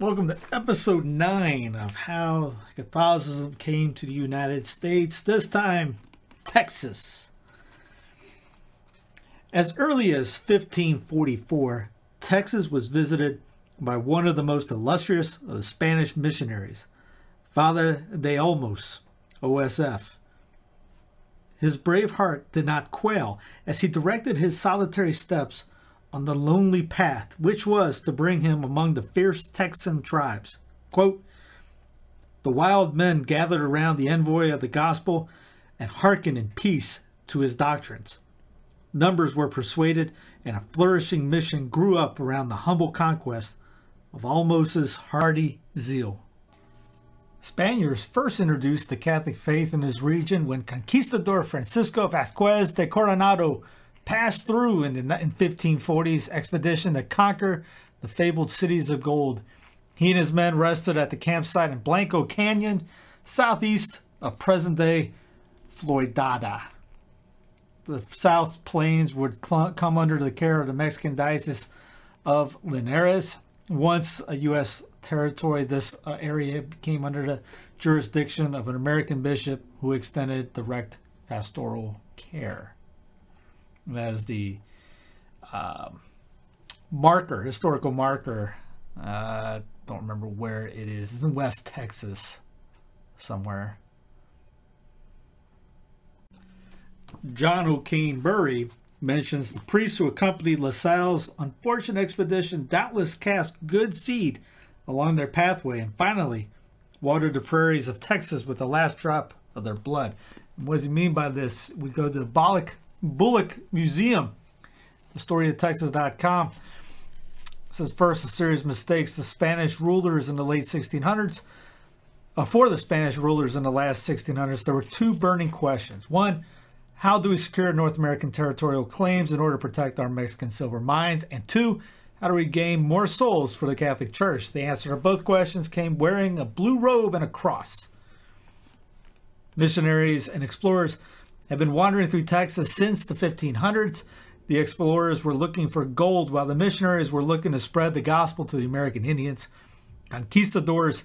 Welcome to episode 9 of how Catholicism came to the United States, this time, Texas. As early as 1544, Texas was visited by one of the most illustrious of the Spanish missionaries, Father de Olmos, OSF. His brave heart did not quail as he directed his solitary steps on the lonely path, which was to bring him among the fierce Texan tribes. Quote, the wild men gathered around the envoy of the gospel and hearkened in peace to his doctrines. Numbers were persuaded, and a flourishing mission grew up around the humble conquest of Olmos's hardy zeal. Spaniards first introduced the Catholic faith in this region when Conquistador Francisco Vasquez de Coronado passed through in the 1540s expedition to conquer the fabled cities of gold. He and his men rested at the campsite in Blanco Canyon, southeast of present day Floydada. The South Plains would cl- come under the care of the Mexican Diocese of Linares. Once a U.S. territory, this uh, area came under the jurisdiction of an American bishop who extended direct pastoral care as the uh, marker, historical marker. Uh, don't remember where it is. It's in West Texas, somewhere. John O'Kane Murray mentions the priests who accompanied La Salle's unfortunate expedition doubtless cast good seed along their pathway and finally watered the prairies of Texas with the last drop of their blood. And what does he mean by this? We go to the Bullock Bullock Museum, the story of Texas.com. says first a series of mistakes the Spanish rulers in the late 1600s. Uh, for the Spanish rulers in the last 1600s, there were two burning questions. One, how do we secure North American territorial claims in order to protect our Mexican silver mines? And two, how do we gain more souls for the Catholic Church? The answer to both questions came wearing a blue robe and a cross. Missionaries and explorers have been wandering through Texas since the 1500s. The explorers were looking for gold while the missionaries were looking to spread the gospel to the American Indians. Conquistadors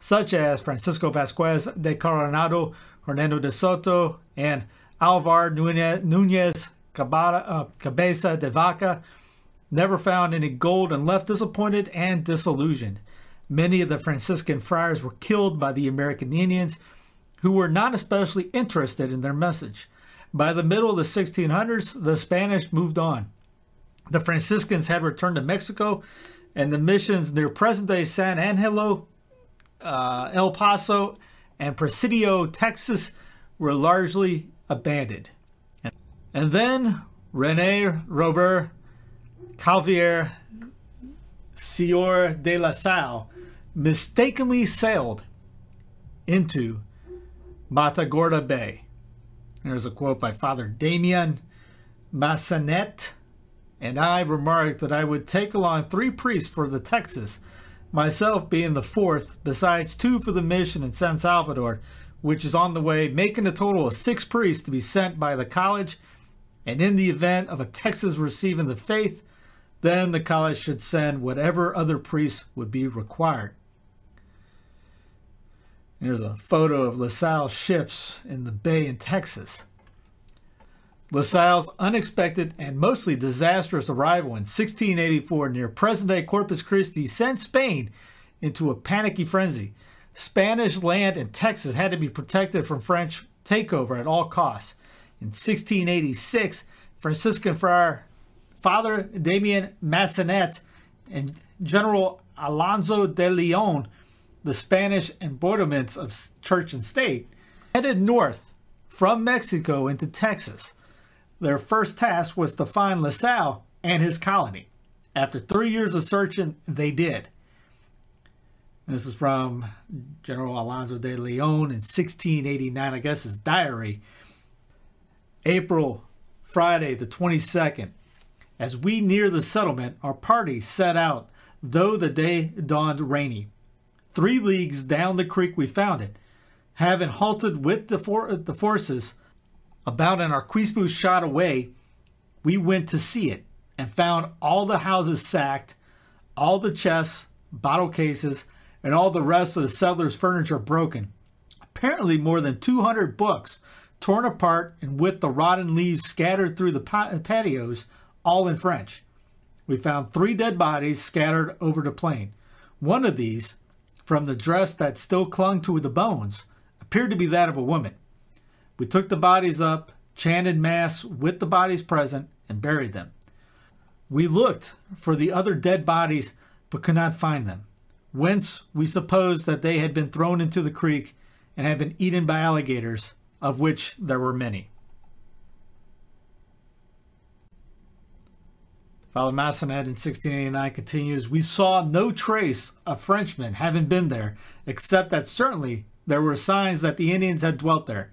such as Francisco Vasquez de Coronado, Hernando de Soto, and Alvar Nunez uh, Cabeza de Vaca never found any gold and left disappointed and disillusioned. Many of the Franciscan friars were killed by the American Indians who were not especially interested in their message. By the middle of the 1600s, the Spanish moved on. The Franciscans had returned to Mexico, and the missions near present day San Angelo, uh, El Paso, and Presidio, Texas, were largely abandoned. And then Rene Robert Cavelier Sieur de la Salle mistakenly sailed into Matagorda Bay. There's a quote by Father Damien Massanet, and I remarked that I would take along three priests for the Texas, myself being the fourth, besides two for the mission in San Salvador, which is on the way, making a total of six priests to be sent by the college. And in the event of a Texas receiving the faith, then the college should send whatever other priests would be required. There's a photo of LaSalle's ships in the bay in Texas. LaSalle's unexpected and mostly disastrous arrival in 1684 near present day Corpus Christi sent Spain into a panicky frenzy. Spanish land in Texas had to be protected from French takeover at all costs. In 1686, Franciscan friar Father Damien Massanet and General Alonso de Leon the Spanish embodiments of church and state, headed north from Mexico into Texas. Their first task was to find LaSalle and his colony. After three years of searching, they did. This is from General Alonso de Leon in 1689, I guess his diary. April, Friday, the 22nd. As we near the settlement, our party set out, though the day dawned rainy. Three leagues down the creek, we found it. Having halted with the, for- the forces about an arquebus shot away, we went to see it and found all the houses sacked, all the chests, bottle cases, and all the rest of the settlers' furniture broken. Apparently, more than 200 books torn apart and with the rotten leaves scattered through the patios, all in French. We found three dead bodies scattered over the plain. One of these, from the dress that still clung to the bones, appeared to be that of a woman. We took the bodies up, chanted Mass with the bodies present, and buried them. We looked for the other dead bodies but could not find them, whence we supposed that they had been thrown into the creek and had been eaten by alligators, of which there were many. Father Massanet in 1689 continues, We saw no trace of Frenchmen having been there, except that certainly there were signs that the Indians had dwelt there.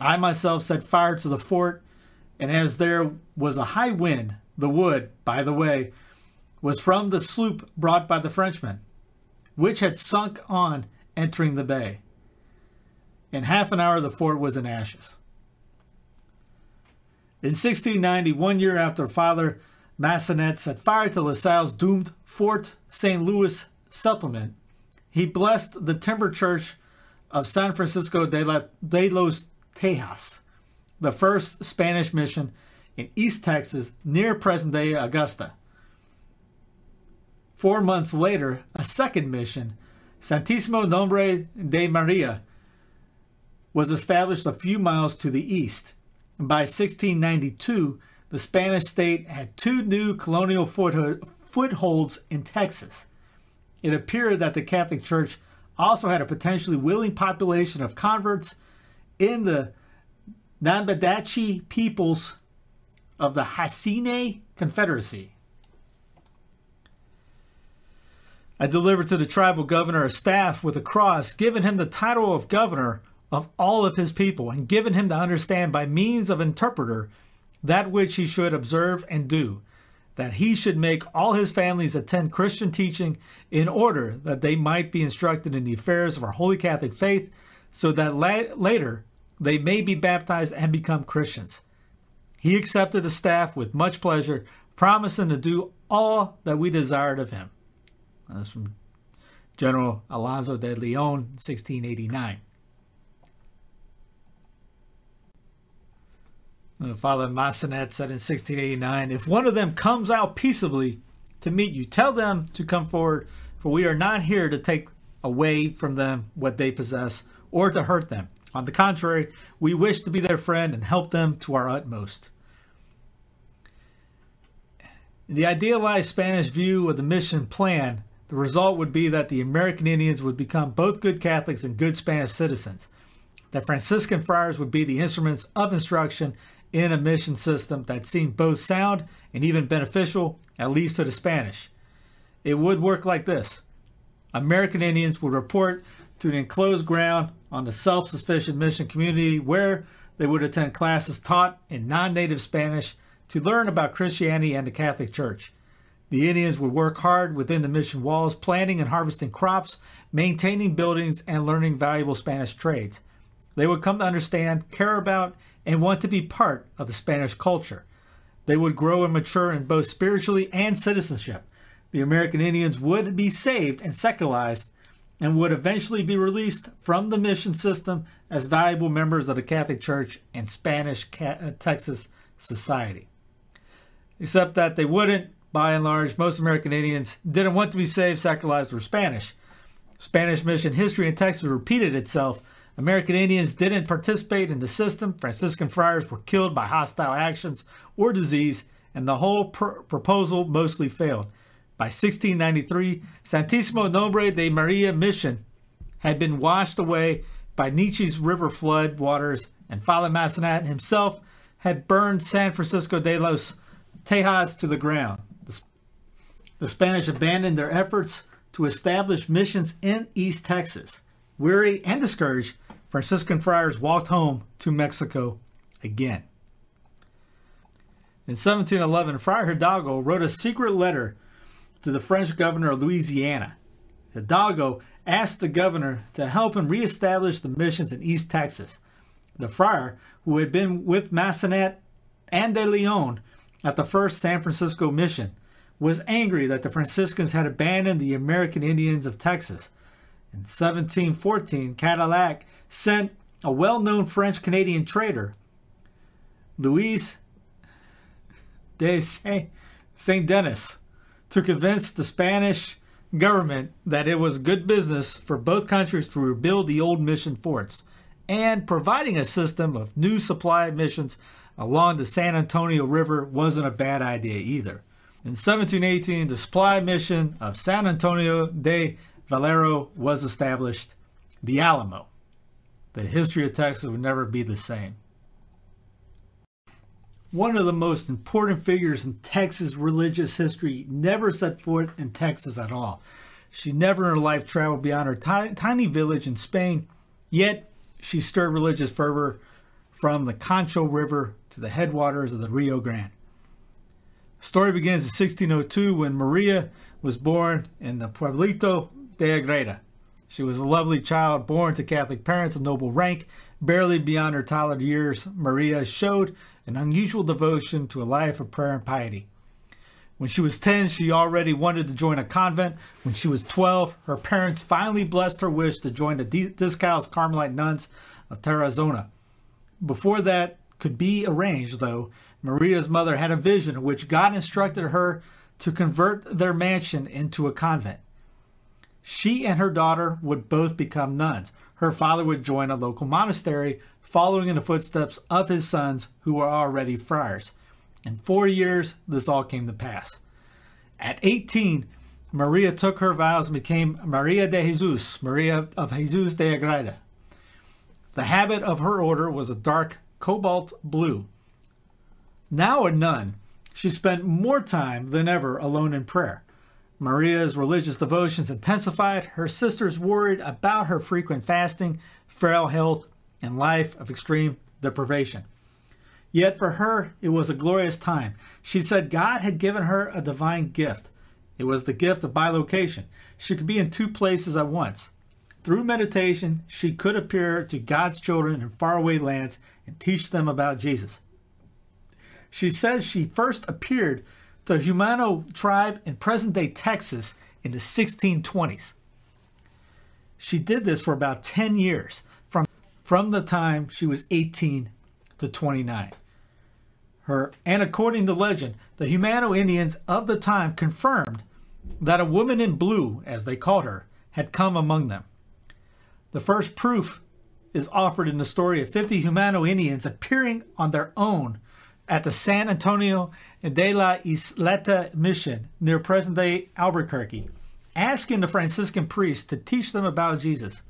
I myself set fire to the fort, and as there was a high wind, the wood, by the way, was from the sloop brought by the Frenchmen, which had sunk on entering the bay. In half an hour, the fort was in ashes. In 1690, one year after Father Massanet set fire to LaSalle's doomed Fort St. Louis settlement, he blessed the timber church of San Francisco de, la, de los Tejas, the first Spanish mission in East Texas near present day Augusta. Four months later, a second mission, Santissimo Nombre de Maria, was established a few miles to the east. And by 1692, the Spanish state had two new colonial footholds in Texas. It appeared that the Catholic Church also had a potentially willing population of converts in the Nabedache peoples of the Hasinai Confederacy. I delivered to the tribal governor a staff with a cross, giving him the title of governor of all of his people, and given him to understand by means of interpreter that which he should observe and do, that he should make all his families attend Christian teaching in order that they might be instructed in the affairs of our holy Catholic faith, so that la- later they may be baptized and become Christians. He accepted the staff with much pleasure, promising to do all that we desired of him. That's from General Alonso de Leon, 1689. Uh, Father Massanet said in 1689 If one of them comes out peaceably to meet you, tell them to come forward, for we are not here to take away from them what they possess or to hurt them. On the contrary, we wish to be their friend and help them to our utmost. In the idealized Spanish view of the mission plan, the result would be that the American Indians would become both good Catholics and good Spanish citizens. That Franciscan friars would be the instruments of instruction in a mission system that seemed both sound and even beneficial, at least to the Spanish. It would work like this American Indians would report to an enclosed ground on the self sufficient mission community where they would attend classes taught in non native Spanish to learn about Christianity and the Catholic Church. The Indians would work hard within the mission walls, planting and harvesting crops, maintaining buildings, and learning valuable Spanish trades. They would come to understand, care about, and want to be part of the Spanish culture. They would grow and mature in both spiritually and citizenship. The American Indians would be saved and secularized and would eventually be released from the mission system as valuable members of the Catholic Church and Spanish uh, Texas society. Except that they wouldn't, by and large, most American Indians didn't want to be saved, secularized, or Spanish. Spanish mission history in Texas repeated itself. American Indians didn't participate in the system. Franciscan friars were killed by hostile actions or disease, and the whole pr- proposal mostly failed. By 1693, Santissimo Nombre de Maria mission had been washed away by Neches river flood waters, and Father Massanet himself had burned San Francisco de los Tejas to the ground. The Spanish abandoned their efforts to establish missions in East Texas. Weary and discouraged, Franciscan friars walked home to Mexico again. In 1711, Friar Hidalgo wrote a secret letter to the French governor of Louisiana. Hidalgo asked the governor to help him reestablish the missions in East Texas. The friar, who had been with Massanet and de Leon at the first San Francisco mission, was angry that the Franciscans had abandoned the American Indians of Texas. In 1714, Cadillac sent a well known French Canadian trader, Louis de Saint Denis, to convince the Spanish government that it was good business for both countries to rebuild the old mission forts and providing a system of new supply missions along the San Antonio River wasn't a bad idea either. In 1718, the supply mission of San Antonio de Valero was established, the Alamo. The history of Texas would never be the same. One of the most important figures in Texas religious history never set foot in Texas at all. She never in her life traveled beyond her t- tiny village in Spain, yet she stirred religious fervor from the Concho River to the headwaters of the Rio Grande. The story begins in 1602 when Maria was born in the Pueblito de Agreda. She was a lovely child born to Catholic parents of noble rank. Barely beyond her toddler years, Maria showed an unusual devotion to a life of prayer and piety. When she was 10, she already wanted to join a convent. When she was 12, her parents finally blessed her wish to join the Discalced Carmelite nuns of Tarazona. Before that could be arranged, though, Maria's mother had a vision in which God instructed her to convert their mansion into a convent. She and her daughter would both become nuns. Her father would join a local monastery, following in the footsteps of his sons who were already friars. In four years, this all came to pass. At 18, Maria took her vows and became Maria de Jesus, Maria of Jesus de Agreda. The habit of her order was a dark cobalt blue. Now a nun, she spent more time than ever alone in prayer. Maria's religious devotions intensified. Her sisters worried about her frequent fasting, frail health, and life of extreme deprivation. Yet for her, it was a glorious time. She said God had given her a divine gift. It was the gift of bilocation. She could be in two places at once. Through meditation, she could appear to God's children in faraway lands and teach them about Jesus. She says she first appeared the Jumano tribe in present day Texas in the 1620s. She did this for about 10 years, from, from the time she was 18 to 29. Her, and according to legend, the Jumano Indians of the time confirmed that a woman in blue, as they called her, had come among them. The first proof is offered in the story of 50 Jumano Indians appearing on their own at the San Antonio de la Isleta mission near present day Albuquerque, asking the Franciscan priests to teach them about Jesus.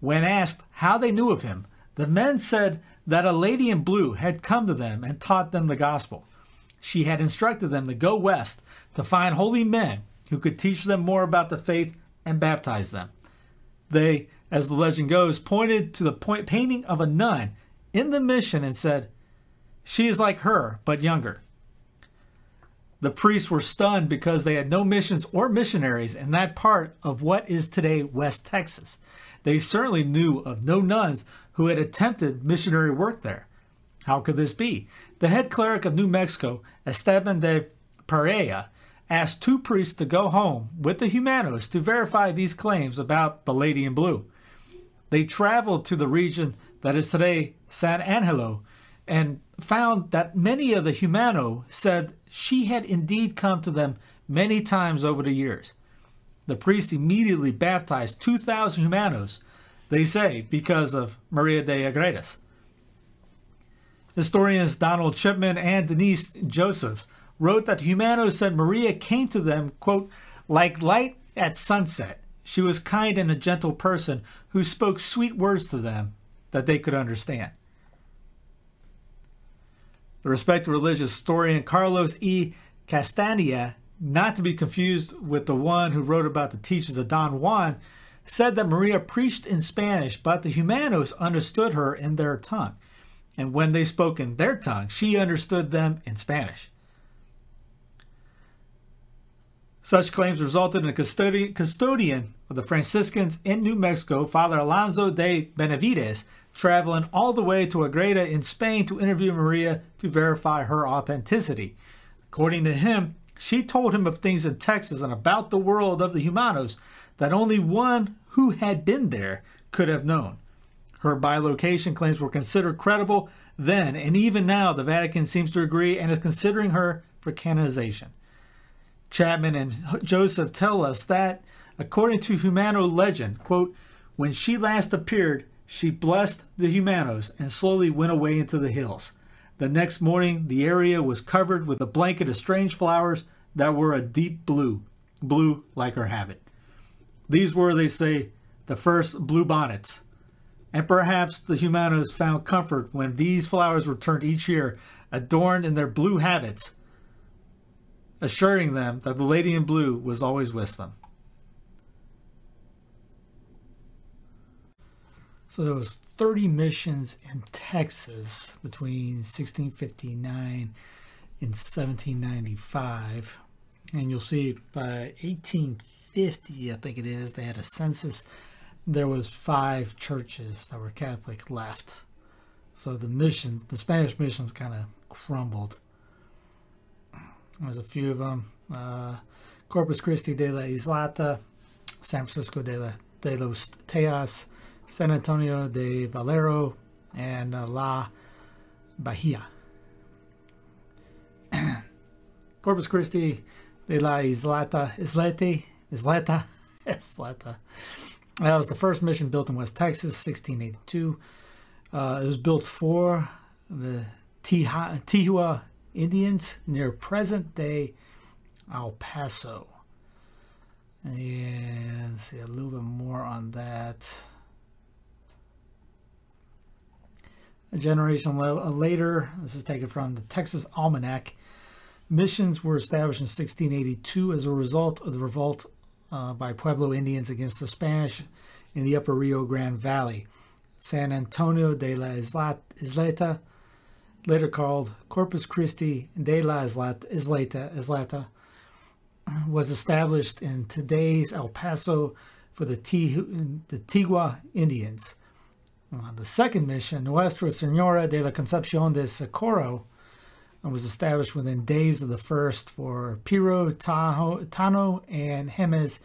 When asked how they knew of him, the men said that a lady in blue had come to them and taught them the gospel. She had instructed them to go west to find holy men who could teach them more about the faith and baptize them. They as the legend goes, pointed to the point painting of a nun in the mission and said, She is like her, but younger. The priests were stunned because they had no missions or missionaries in that part of what is today West Texas. They certainly knew of no nuns who had attempted missionary work there. How could this be? The head cleric of New Mexico, Esteban de Perea, asked two priests to go home with the Jumanos to verify these claims about the Lady in Blue. They traveled to the region that is today San Angelo and found that many of the Jumano said she had indeed come to them many times over the years. The priest immediately baptized 2,000 Jumanos, they say, because of Maria de Agredas. Historians Donald Chipman and Denise Joseph wrote that Jumanos said Maria came to them, quote, like light at sunset she was kind and a gentle person who spoke sweet words to them that they could understand. The respected religious historian Carlos E. Castaneda, not to be confused with the one who wrote about the teachings of Don Juan, said that Maria preached in Spanish, but the Jumanos understood her in their tongue. And when they spoke in their tongue, she understood them in Spanish. Such claims resulted in a custodian, custodian of the Franciscans in New Mexico, Father Alonso de Benavides, traveling all the way to Agreda in Spain to interview Maria to verify her authenticity. According to him, She told him of things in Texas and about the world of the Jumanos that only one who had been there could have known. Her bilocation claims were considered credible then, and even now the Vatican seems to agree and is considering her for canonization. Chipman and Joseph tell us that, according to Jumano legend, quote, when she last appeared, she blessed the Jumanos and slowly went away into the hills. The next morning, the area was covered with a blanket of strange flowers that were a deep blue, blue like her habit. These were, they say, the first blue bonnets. And perhaps the Jumanos found comfort when these flowers returned each year, adorned in their blue habits, assuring them that the Lady in Blue was always with them. So there was 30 missions in Texas between 1659 and 1795. And you'll see by 1850, I think it is, they had a census. There was five churches that were Catholic left. So the missions, the Spanish missions kind of crumbled. There's a few of them. Uh, Corpus Christi de la Isleta, San Francisco de, la, de los Tejas, San Antonio de Valero, and uh, La Bahia. Corpus Christi de la Isleta, Islete, Isleta, Isleta. That was the first mission built in West Texas, 1682. Uh, it was built for the Tigua Indians near present day El Paso. And see a little bit more on that. A generation later, this is taken from the Texas Almanac. Missions were established in 1682 as a result of the revolt uh, by Pueblo Indians against the Spanish in the upper Rio Grande Valley. San Antonio de la Isleta, later called Corpus Christi de la Isleta, Isleta, was established in today's El Paso for the, the Tigua Indians. Uh, the second mission, Nuestra Senora de la Concepcion de Socorro, uh, was established within days of the first for Piro, Tahoe, Tano, and Jemez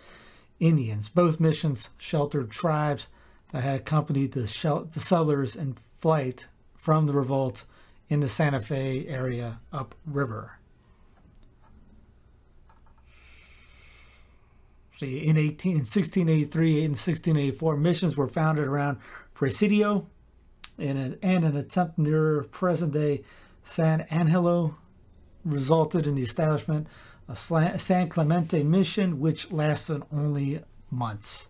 Indians. Both missions sheltered tribes that had accompanied the, shel- the settlers in flight from the revolt in the Santa Fe area upriver. See, in 18, in 1683 and 1684, missions were founded around Presidio and, an attempt near present day San Angelo resulted in the establishment of San Clemente mission, which lasted only months.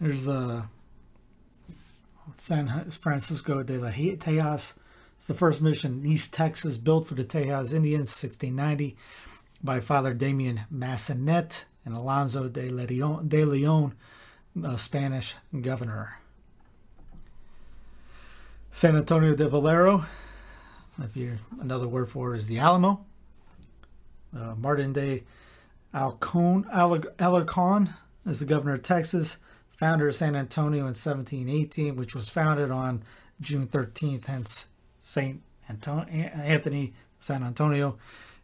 There's the San Francisco de la Tejas. It's the first mission in East Texas built for the Tejas Indians, 1690 by Father Damien Massanet and Alonso de Leon, de Leon Spanish governor. San Antonio de Valero, if you're another word for it, is the Alamo. Uh, Martin de Alcon, Alarcon is the governor of Texas, founder of San Antonio in 1718, which was founded on June 13th, hence Saint Anthony San Antonio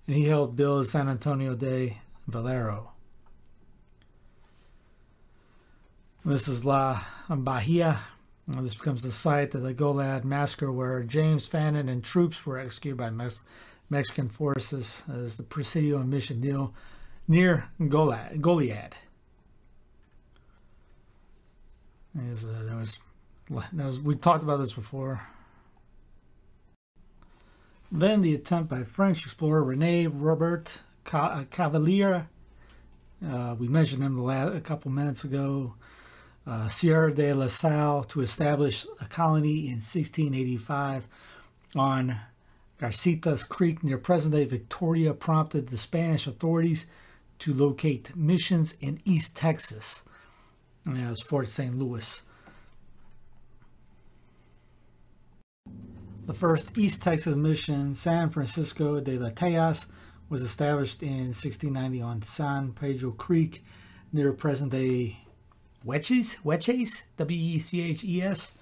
and he helped build San Antonio de Valero. This is La Bahia. This becomes the site of the Goliad massacre where James Fannin and troops were executed by Mex- Mexican forces as the Presidio and Mission Neil near Goliad. Goliad. Is, uh, that was that was we talked about this before. Then the attempt by French explorer Rene Robert uh, Cavelier. Uh, we mentioned him the a couple minutes ago. Uh, Sierra de la Salle to establish a colony in 1685 on Garcitas Creek near present day Victoria prompted the Spanish authorities to locate missions in East Texas. as Fort St. Louis. The first East Texas mission, San Francisco de la Tejas, was established in 1690 on San Pedro Creek near present day Weches, Weches, W E C H E S.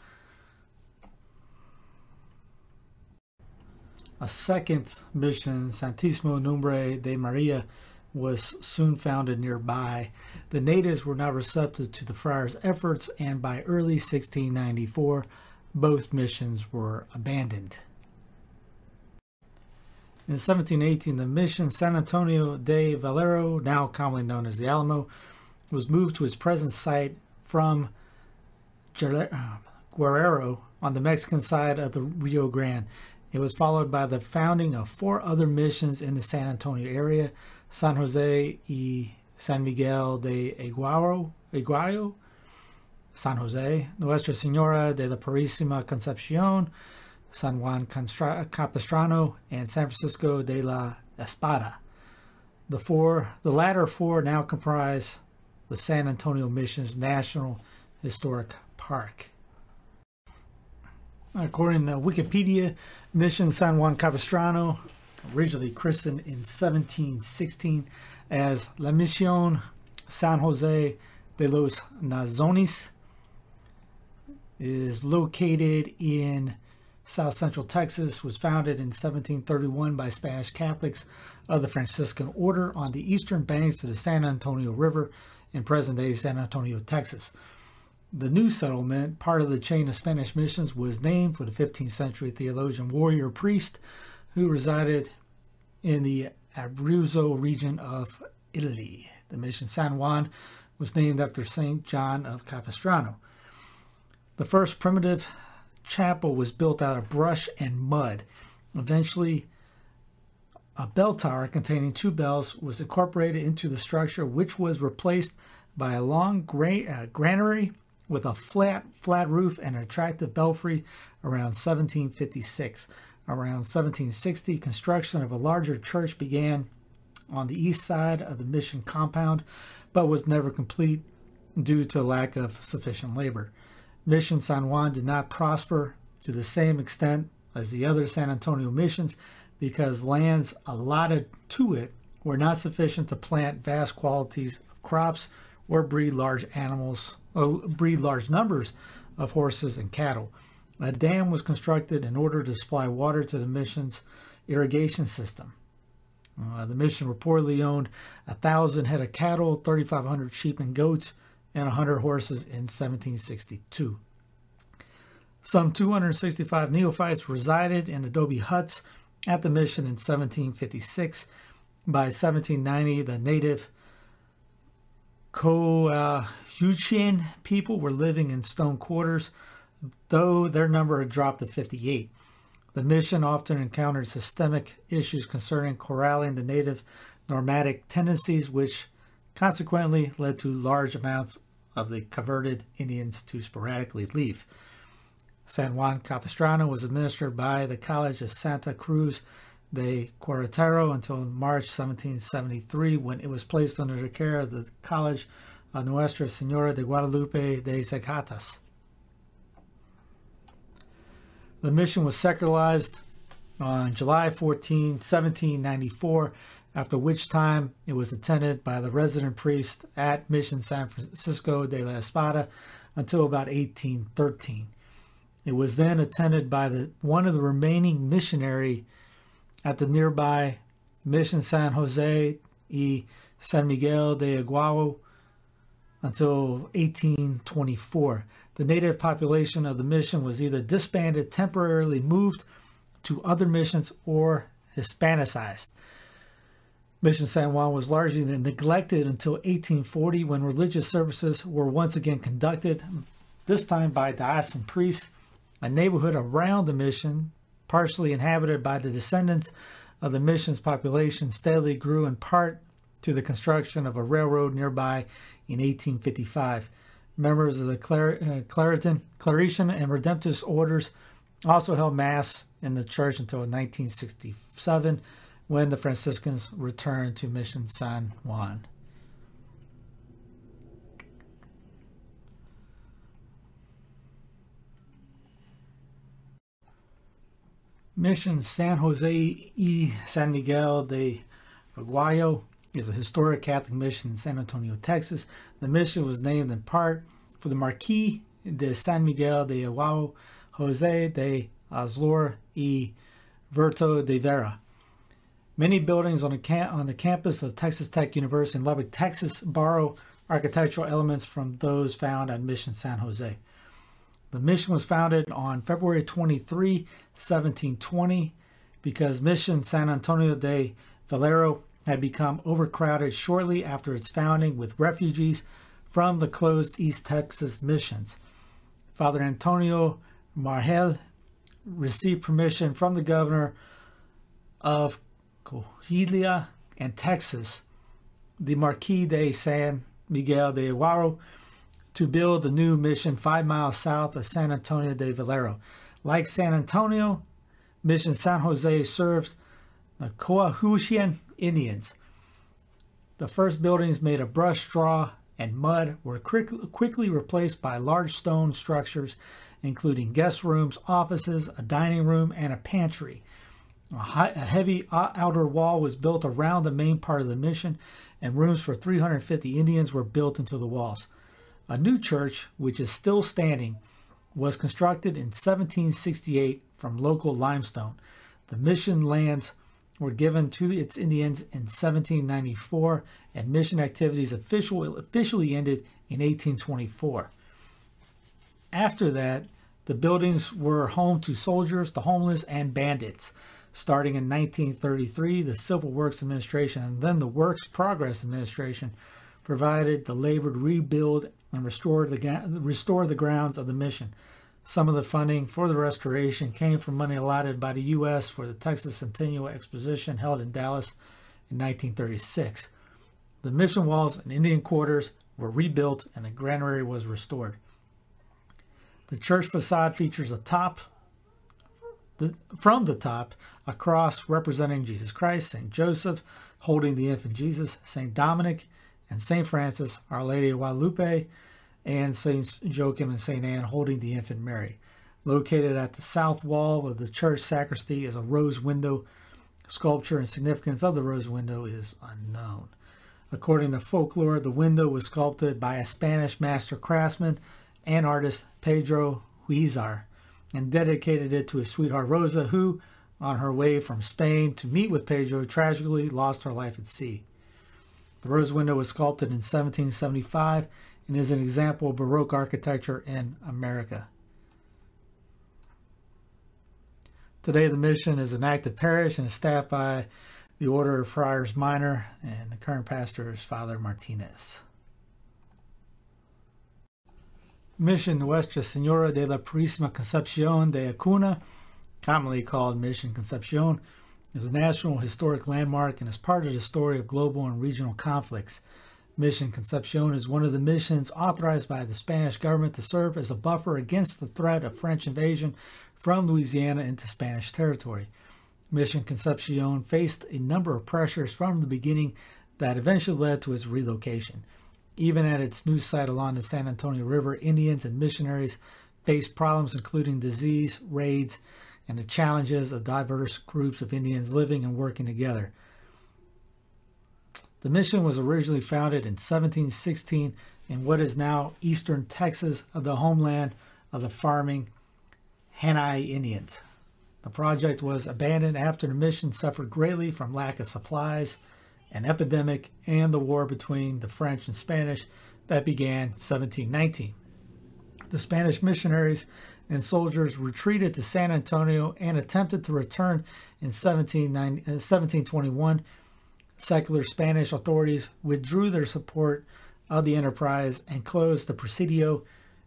A second mission, Santísimo Nombre de Maria, was soon founded nearby. The natives were not receptive to the friars' efforts, and by early 1694, both missions were abandoned. In 1718, the mission San Antonio de Valero, now commonly known as the Alamo, was moved to its present site from uh, Guerrero on the Mexican side of the Rio Grande. It was followed by the founding of four other missions in the San Antonio area San Jose y San Miguel de Aguayo, San Jose, Nuestra Senora de la Purísima Concepcion, San Juan Capistrano, and San Francisco de la Espada. The four, the latter four now comprise the San Antonio Missions National Historic Park. According to Wikipedia, Mission San Juan Capistrano, originally christened in 1716 as La Misión San Jose de los Nazones, is located in South Central Texas, was founded in 1731 by Spanish Catholics of the Franciscan Order on the eastern banks of the San Antonio River in present day San Antonio, Texas. The new settlement, part of the chain of Spanish missions, was named for the 15th century theologian warrior priest who resided in the Abruzzo region of Italy. The mission San Juan was named after St. John of Capistrano. The first primitive chapel was built out of brush and mud. Eventually, a bell tower containing two bells was incorporated into the structure, which was replaced by a long gra- uh, granary with a flat, flat roof and an attractive belfry around 1756. Around 1760, construction of a larger church began on the east side of the mission compound, but was never complete due to lack of sufficient labor. Mission San Juan did not prosper to the same extent as the other San Antonio missions because lands allotted to it were not sufficient to plant vast quantities of crops or breed large animals or breed large numbers of horses and cattle. A dam was constructed in order to supply water to the mission's irrigation system. Uh, the mission reportedly owned a thousand head of cattle, 3,500 sheep and goats, and 100 horses in 1762. Some 265 neophytes resided in adobe huts at the mission in 1756. By 1790, the native Coahuiltecan people were living in stone quarters, though their number had dropped to 58. The mission often encountered systemic issues concerning corralling the native nomadic tendencies, which consequently led to large amounts of the converted Indians to sporadically leave. San Juan Capistrano was administered by the College of Santa Cruz de Querétaro until March 1773, when it was placed under the care of the College of Nuestra Senora de Guadalupe de Zacatecas. The mission was secularized on July 14, 1794, after which time it was attended by the resident priest at Mission San Francisco de la Espada until about 1813. It was then attended by the one of the remaining missionary at the nearby Mission San Jose y San Miguel de Aguayo until 1824. The native population of the mission was either disbanded, temporarily moved to other missions, or Hispanicized. Mission San Juan was largely neglected until 1840 when religious services were once again conducted, this time by diocesan priests a neighborhood around the mission, partially inhabited by the descendants of the mission's population, steadily grew in part to the construction of a railroad nearby in 1855. Members of the Clar- uh, Clariton, Claretian and Redemptorist orders also held Mass in the church until 1967 when the Franciscans returned to Mission San Juan. Mission San Jose y San Miguel de Aguayo is a historic Catholic mission in San Antonio, Texas. The mission was named in part for the Marquis de San Miguel de Aguayo, Jose de Azlor y Virto de Vera. Many buildings on the, cam- on the campus of Texas Tech University in Lubbock, Texas borrow architectural elements from those found at Mission San Jose. The mission was founded on February 23, 1720, because Mission San Antonio de Valero had become overcrowded shortly after its founding with refugees from the closed East Texas missions. Father Antonio Margil received permission from the governor of Coahuila and Texas, the Marquis de San Miguel de Aguayo, to build the new mission five miles south of San Antonio de Valero. Like San Antonio, Mission San Jose serves the Coahuillan Indians. The first buildings made of brush, straw, and mud were quick, quickly replaced by large stone structures, including guest rooms, offices, a dining room, and a pantry. A, high, a heavy outer wall was built around the main part of the mission, and rooms for 350 Indians were built into the walls. A new church, which is still standing, was constructed in 1768 from local limestone. The mission lands were given to its Indians in 1794, and mission activities official, officially ended in 1824. After that, the buildings were home to soldiers, the homeless, and bandits. Starting in 1933, the Civil Works Administration and then the Works Progress Administration provided the labor to rebuild and restore the, restore the grounds of the mission. Some of the funding for the restoration came from money allotted by the U.S. for the Texas Centennial Exposition held in Dallas in 1936. The mission walls and Indian quarters were rebuilt and the granary was restored. The church facade features a top, the, from the top, a cross representing Jesus Christ, St. Joseph holding the infant Jesus, St. Dominic, and St. Francis, Our Lady of Guadalupe, and St. Joachim and St. Anne holding the infant Mary. Located at the south wall of the church sacristy is a rose window. Sculpture and significance of the rose window is unknown. According to folklore, the window was sculpted by a Spanish master craftsman and artist Pedro Huizar and dedicated it to his sweetheart Rosa, who, on her way from Spain to meet with Pedro, tragically lost her life at sea. The rose window was sculpted in 1775 and is an example of Baroque architecture in America. Today, the mission is an active parish and is staffed by the Order of Friars Minor, and the current pastor is Father Martinez. Mission Nuestra Senora de la Purísima Concepción de Acuna, commonly called Mission Concepcion, is a national historic landmark and is part of the story of global and regional conflicts. Mission Concepcion is one of the missions authorized by the Spanish government to serve as a buffer against the threat of French invasion from Louisiana into Spanish territory. Mission Concepcion faced a number of pressures from the beginning that eventually led to its relocation. Even at its new site along the San Antonio River, Indians and missionaries faced problems including disease, raids, and the challenges of diverse groups of Indians living and working together. The mission was originally founded in 1716 in what is now eastern Texas, of the homeland of the farming Hainai Indians. The project was abandoned after the mission suffered greatly from lack of supplies, an epidemic, and the war between the French and Spanish that began 1719. The Spanish missionaries and soldiers retreated to San Antonio and attempted to return in 1721 uh, secular Spanish authorities withdrew their support of the enterprise and closed the Presidio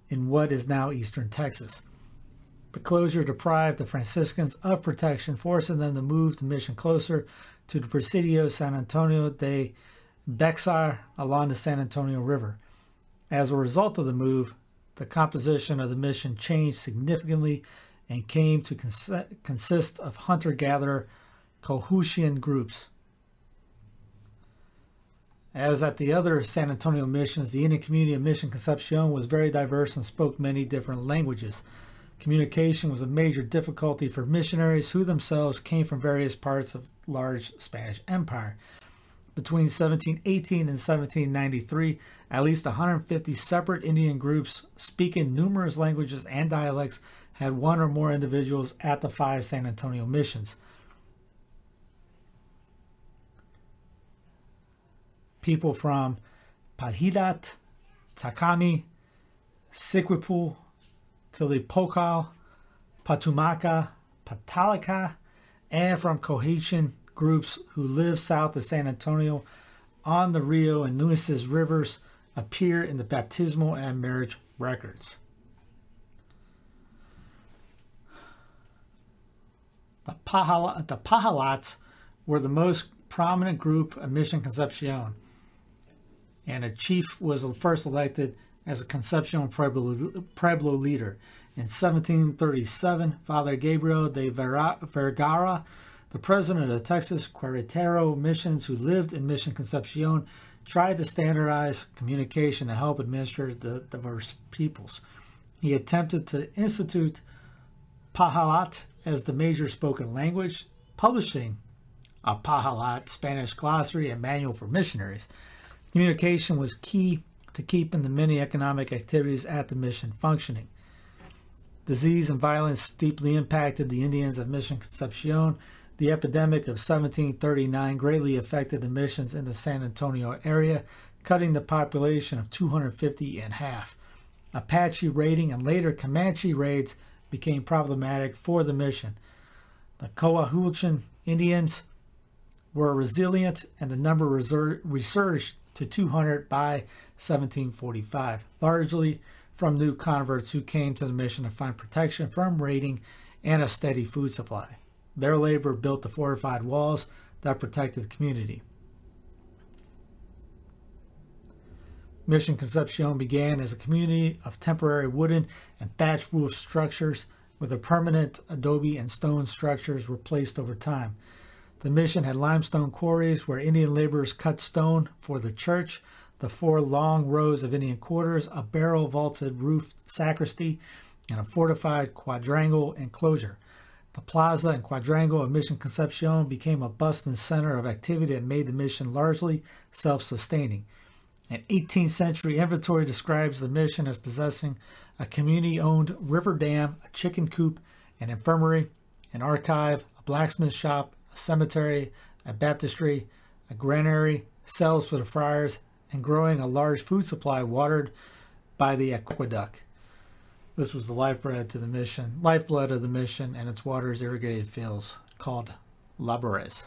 in what is now eastern Texas. The closure deprived the Franciscans of protection, forcing them to move the mission closer to the Presidio San Antonio de Bexar along the San Antonio River. As a result of the move, the composition of the mission changed significantly and came to cons- consist of hunter gatherer Coahuillan groups. As at the other San Antonio missions, the Indian community of Mission Concepcion was very diverse and spoke many different languages. Communication was a major difficulty for missionaries who themselves came from various parts of large Spanish Empire. Between 1718 and 1793, at least 150 separate Indian groups speaking numerous languages and dialects had one or more individuals at the five San Antonio missions. People from Palhidat, Takami, Siquipu, Tilipokal, Patumaca, Patalika, and from Cohesion groups who live south of San Antonio on the Rio and Nueces rivers appear in the baptismal and marriage records. The, Pahala, the Pajalats were the most prominent group of Mission Concepcion, and a chief was first elected as a Concepcion Pueblo, Pueblo leader. In 1737, Father Gabriel de Vergara, the president of Texas Queretaro missions who lived in Mission Concepcion, tried to standardize communication to help administer the diverse peoples. He attempted to institute Pajalat as the major spoken language, publishing a Pajalat Spanish glossary and manual for missionaries. Communication was key to keeping the many economic activities at the mission functioning. Disease and violence deeply impacted the Indians of Mission Concepcion. The epidemic of 1739 greatly affected the missions in the San Antonio area, cutting the population of 250 in half. Apache raiding and later Comanche raids became problematic for the mission. The Coahuiltecan Indians were resilient and the number resurged to 200 by 1745, largely from new converts who came to the mission to find protection from raiding and a steady food supply. Their labor built the fortified walls that protected the community. Mission Concepcion began as a community of temporary wooden and thatch roof structures, with the permanent adobe and stone structures replaced over time. The mission had limestone quarries where Indian laborers cut stone for the church, the four long rows of Indian quarters, a barrel vaulted roofed sacristy, and a fortified quadrangle enclosure. The plaza and quadrangle of Mission Concepcion became a bustling center of activity that made the mission largely self sustaining. An 18th century inventory describes the mission as possessing a community owned river dam, a chicken coop, an infirmary, an archive, a blacksmith shop, a cemetery, a baptistry, a granary, cells for the friars, and growing a large food supply watered by the aqueduct. This was the lifeblood to the mission, lifeblood of the mission, and its waters irrigated fields called labores.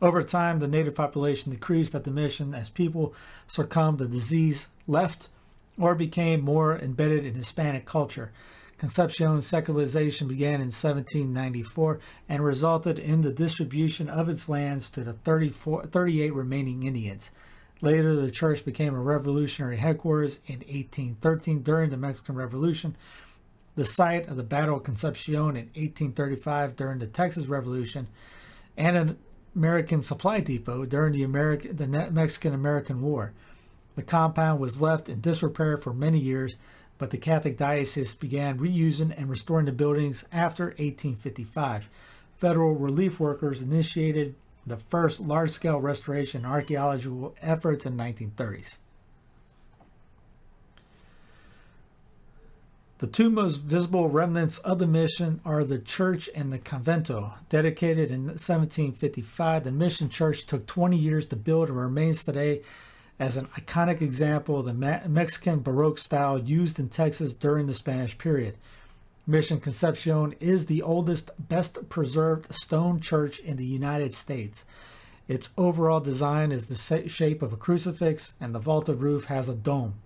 Over time, the native population decreased at the mission as people succumbed to disease, left, or became more embedded in Hispanic culture. Concepcion's secularization began in 1794 and resulted in the distribution of its lands to the 38 remaining Indians. Later, the church became a revolutionary headquarters in 1813 during the Mexican Revolution, the site of the Battle of Concepcion in 1835 during the Texas Revolution, and an American supply depot during the, American, the Mexican American War. The compound was left in disrepair for many years, but the Catholic diocese began reusing and restoring the buildings after 1855. Federal relief workers initiated the first large scale restoration archaeological efforts in 1930s. The two most visible remnants of the mission are the church and the convento. Dedicated in 1755, the mission church took 20 years to build and remains today as an iconic example of the Mexican Baroque style used in Texas during the Spanish period. Mission Concepcion is the oldest, best preserved stone church in the United States. Its overall design is the shape of a crucifix, and the vaulted roof has a dome.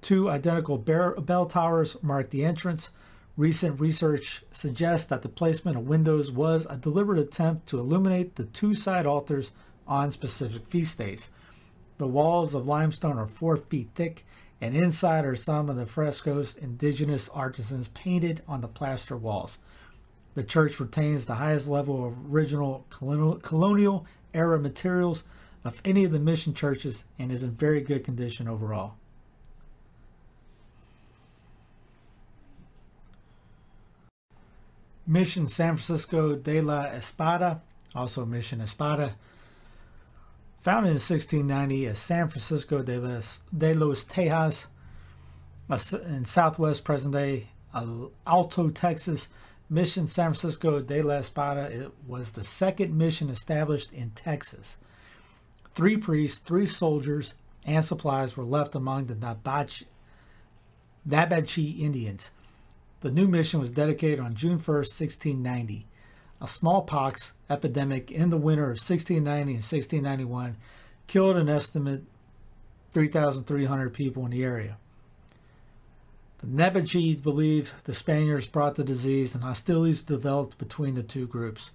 Two identical bell towers mark the entrance. Recent research suggests that the placement of windows was a deliberate attempt to illuminate the two side altars on specific feast days. The walls of limestone are four feet thick, and inside are some of the frescoes indigenous artisans painted on the plaster walls. The church retains the highest level of original colonial era materials of any of the mission churches and is in very good condition overall. Mission San Francisco de la Espada, also Mission Espada, founded in 1690 as San Francisco de, los, de los Tejas in southwest present day uh, Alto, Texas. Mission San Francisco de la Espada it was the second mission established in Texas. Three priests, three soldiers, and supplies were left among the Nabach- Nabachi Indians. The new mission was dedicated on June 1st, 1690. A smallpox epidemic in the winter of 1690 and 1691 killed an estimate 3,300 people in the area. The Nabajid believed the Spaniards brought the disease and hostilities developed between the two groups.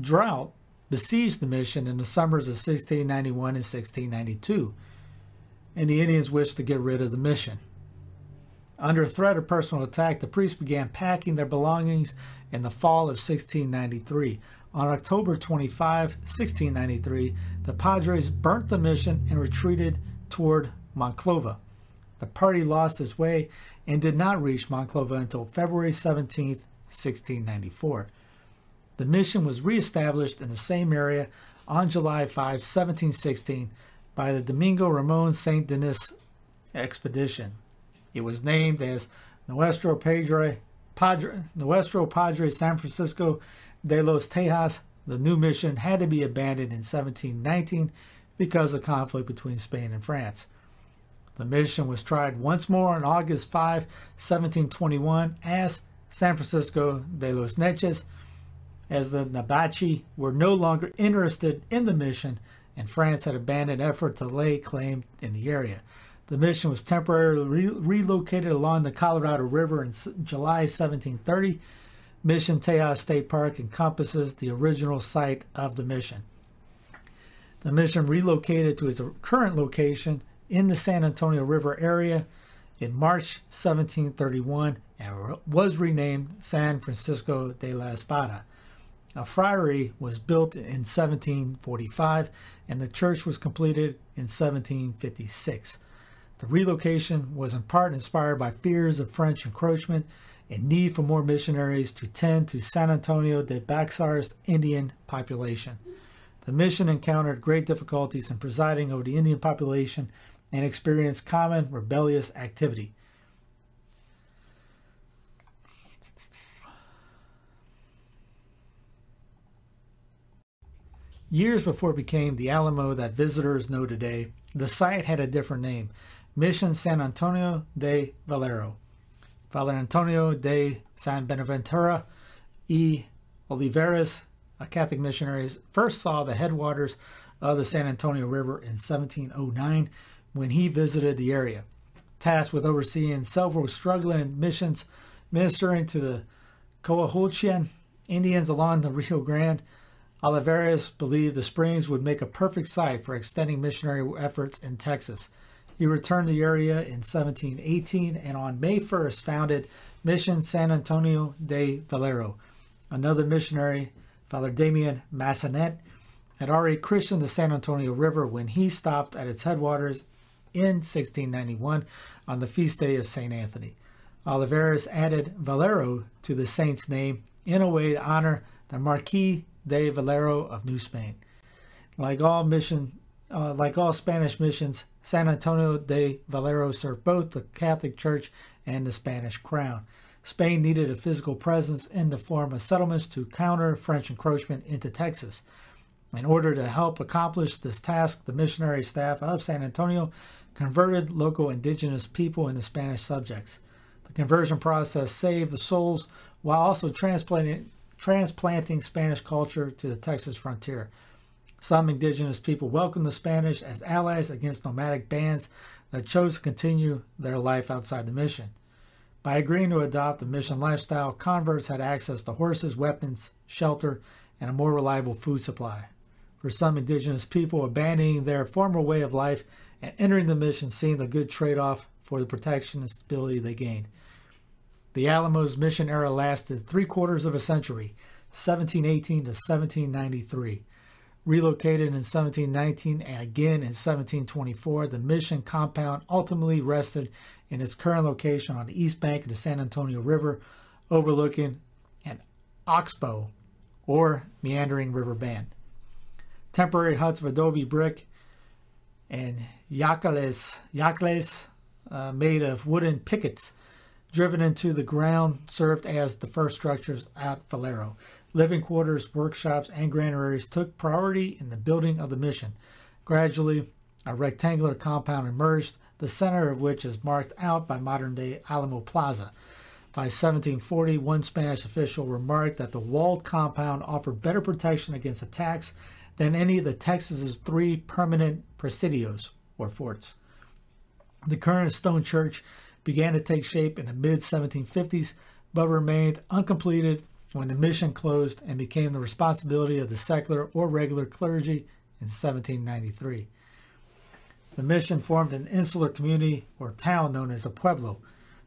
Drought besieged the mission in the summers of 1691 and 1692, and the Indians wished to get rid of the mission. Under threat of personal attack, the priests began packing their belongings in the fall of 1693. On October 25, 1693, the Padres burnt the mission and retreated toward Monclova. The party lost its way and did not reach Monclova until February 17, 1694. The mission was reestablished in the same area on July 5, 1716, by the Domingo Ramon St. Denis expedition. It was named as Nuestro Padre, Padre, Nuestro Padre San Francisco de los Tejas. The new mission had to be abandoned in 1719 because of conflict between Spain and France. The mission was tried once more on August 5, 1721, as San Francisco de los Neches, as the Nabachi were no longer interested in the mission and France had abandoned effort to lay claim in the area. The mission was temporarily re- relocated along the Colorado River in S- July 1730. Mission Tejas State Park encompasses the original site of the mission. The mission relocated to its current location in the San Antonio River area in March 1731 and was renamed San Francisco de la Espada. A friary was built in 1745 and the church was completed in 1756. The relocation was in part inspired by fears of French encroachment and need for more missionaries to tend to San Antonio de Bexar's Indian population. The mission encountered great difficulties in presiding over the Indian population and experienced common rebellious activity. Years before it became the Alamo that visitors know today, the site had a different name Mission San Antonio de Valero. Father Antonio de San Buenaventura y Olivares, a Catholic missionary, first saw the headwaters of the San Antonio River in 1709 when he visited the area. Tasked with overseeing several struggling missions ministering to the Coahuiltecan Indians along the Rio Grande, Olivares believed the springs would make a perfect site for extending missionary efforts in Texas. He returned to the area in 1718 and on May 1st founded Mission San Antonio de Valero. Another missionary, Father Damien Massanet, had already christened the San Antonio River when he stopped at its headwaters in 1691 on the feast day of St. Anthony. Olivares added Valero to the saint's name in a way to honor the Marquis de Valero of New Spain. Like all mission, uh, like all Spanish missions, San Antonio de Valero served both the Catholic Church and the Spanish crown. Spain needed a physical presence in the form of settlements to counter French encroachment into Texas. In order to help accomplish this task, the missionary staff of San Antonio converted local indigenous people into Spanish subjects. The conversion process saved the souls while also transplanting, transplanting Spanish culture to the Texas frontier. Some indigenous people welcomed the Spanish as allies against nomadic bands that chose to continue their life outside the mission. By agreeing to adopt the mission lifestyle, converts had access to horses, weapons, shelter, and a more reliable food supply. For some indigenous people, abandoning their former way of life and entering the mission seemed a good trade off for the protection and stability they gained. The Alamo's mission era lasted three quarters of a century, 1718 to 1793. Relocated in 1719 and again in 1724, the mission compound ultimately rested in its current location on the east bank of the San Antonio River, overlooking an oxbow or meandering river band. Temporary huts of adobe brick and jacales, jacales uh, made of wooden pickets driven into the ground served as the first structures at Valero. Living quarters, workshops, and granaries took priority in the building of the mission. Gradually, a rectangular compound emerged, the center of which is marked out by modern day Alamo Plaza. By 1740, one Spanish official remarked that the walled compound offered better protection against attacks than any of the Texas's three permanent presidios, or forts. The current stone church began to take shape in the mid 1750s, but remained uncompleted when the mission closed and became the responsibility of the secular or regular clergy in 1793. The mission formed an insular community or town known as a pueblo.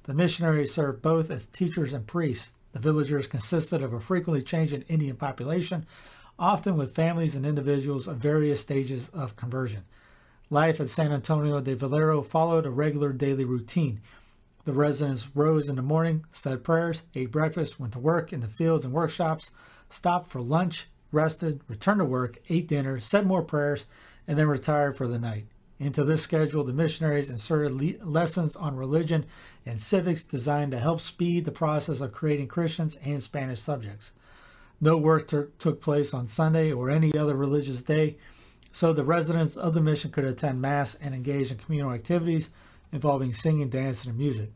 The missionaries served both as teachers and priests. The villagers consisted of a frequently changing Indian population, often with families and individuals of various stages of conversion. Life at San Antonio de Valero followed a regular daily routine. The residents rose in the morning, said prayers, ate breakfast, went to work in the fields and workshops, stopped for lunch, rested, returned to work, ate dinner, said more prayers, and then retired for the night. Into this schedule, the missionaries inserted le- lessons on religion and civics designed to help speed the process of creating Christians and Spanish subjects. No work t- took place on Sunday or any other religious day, so the residents of the mission could attend Mass and engage in communal activities involving singing, dancing, and music.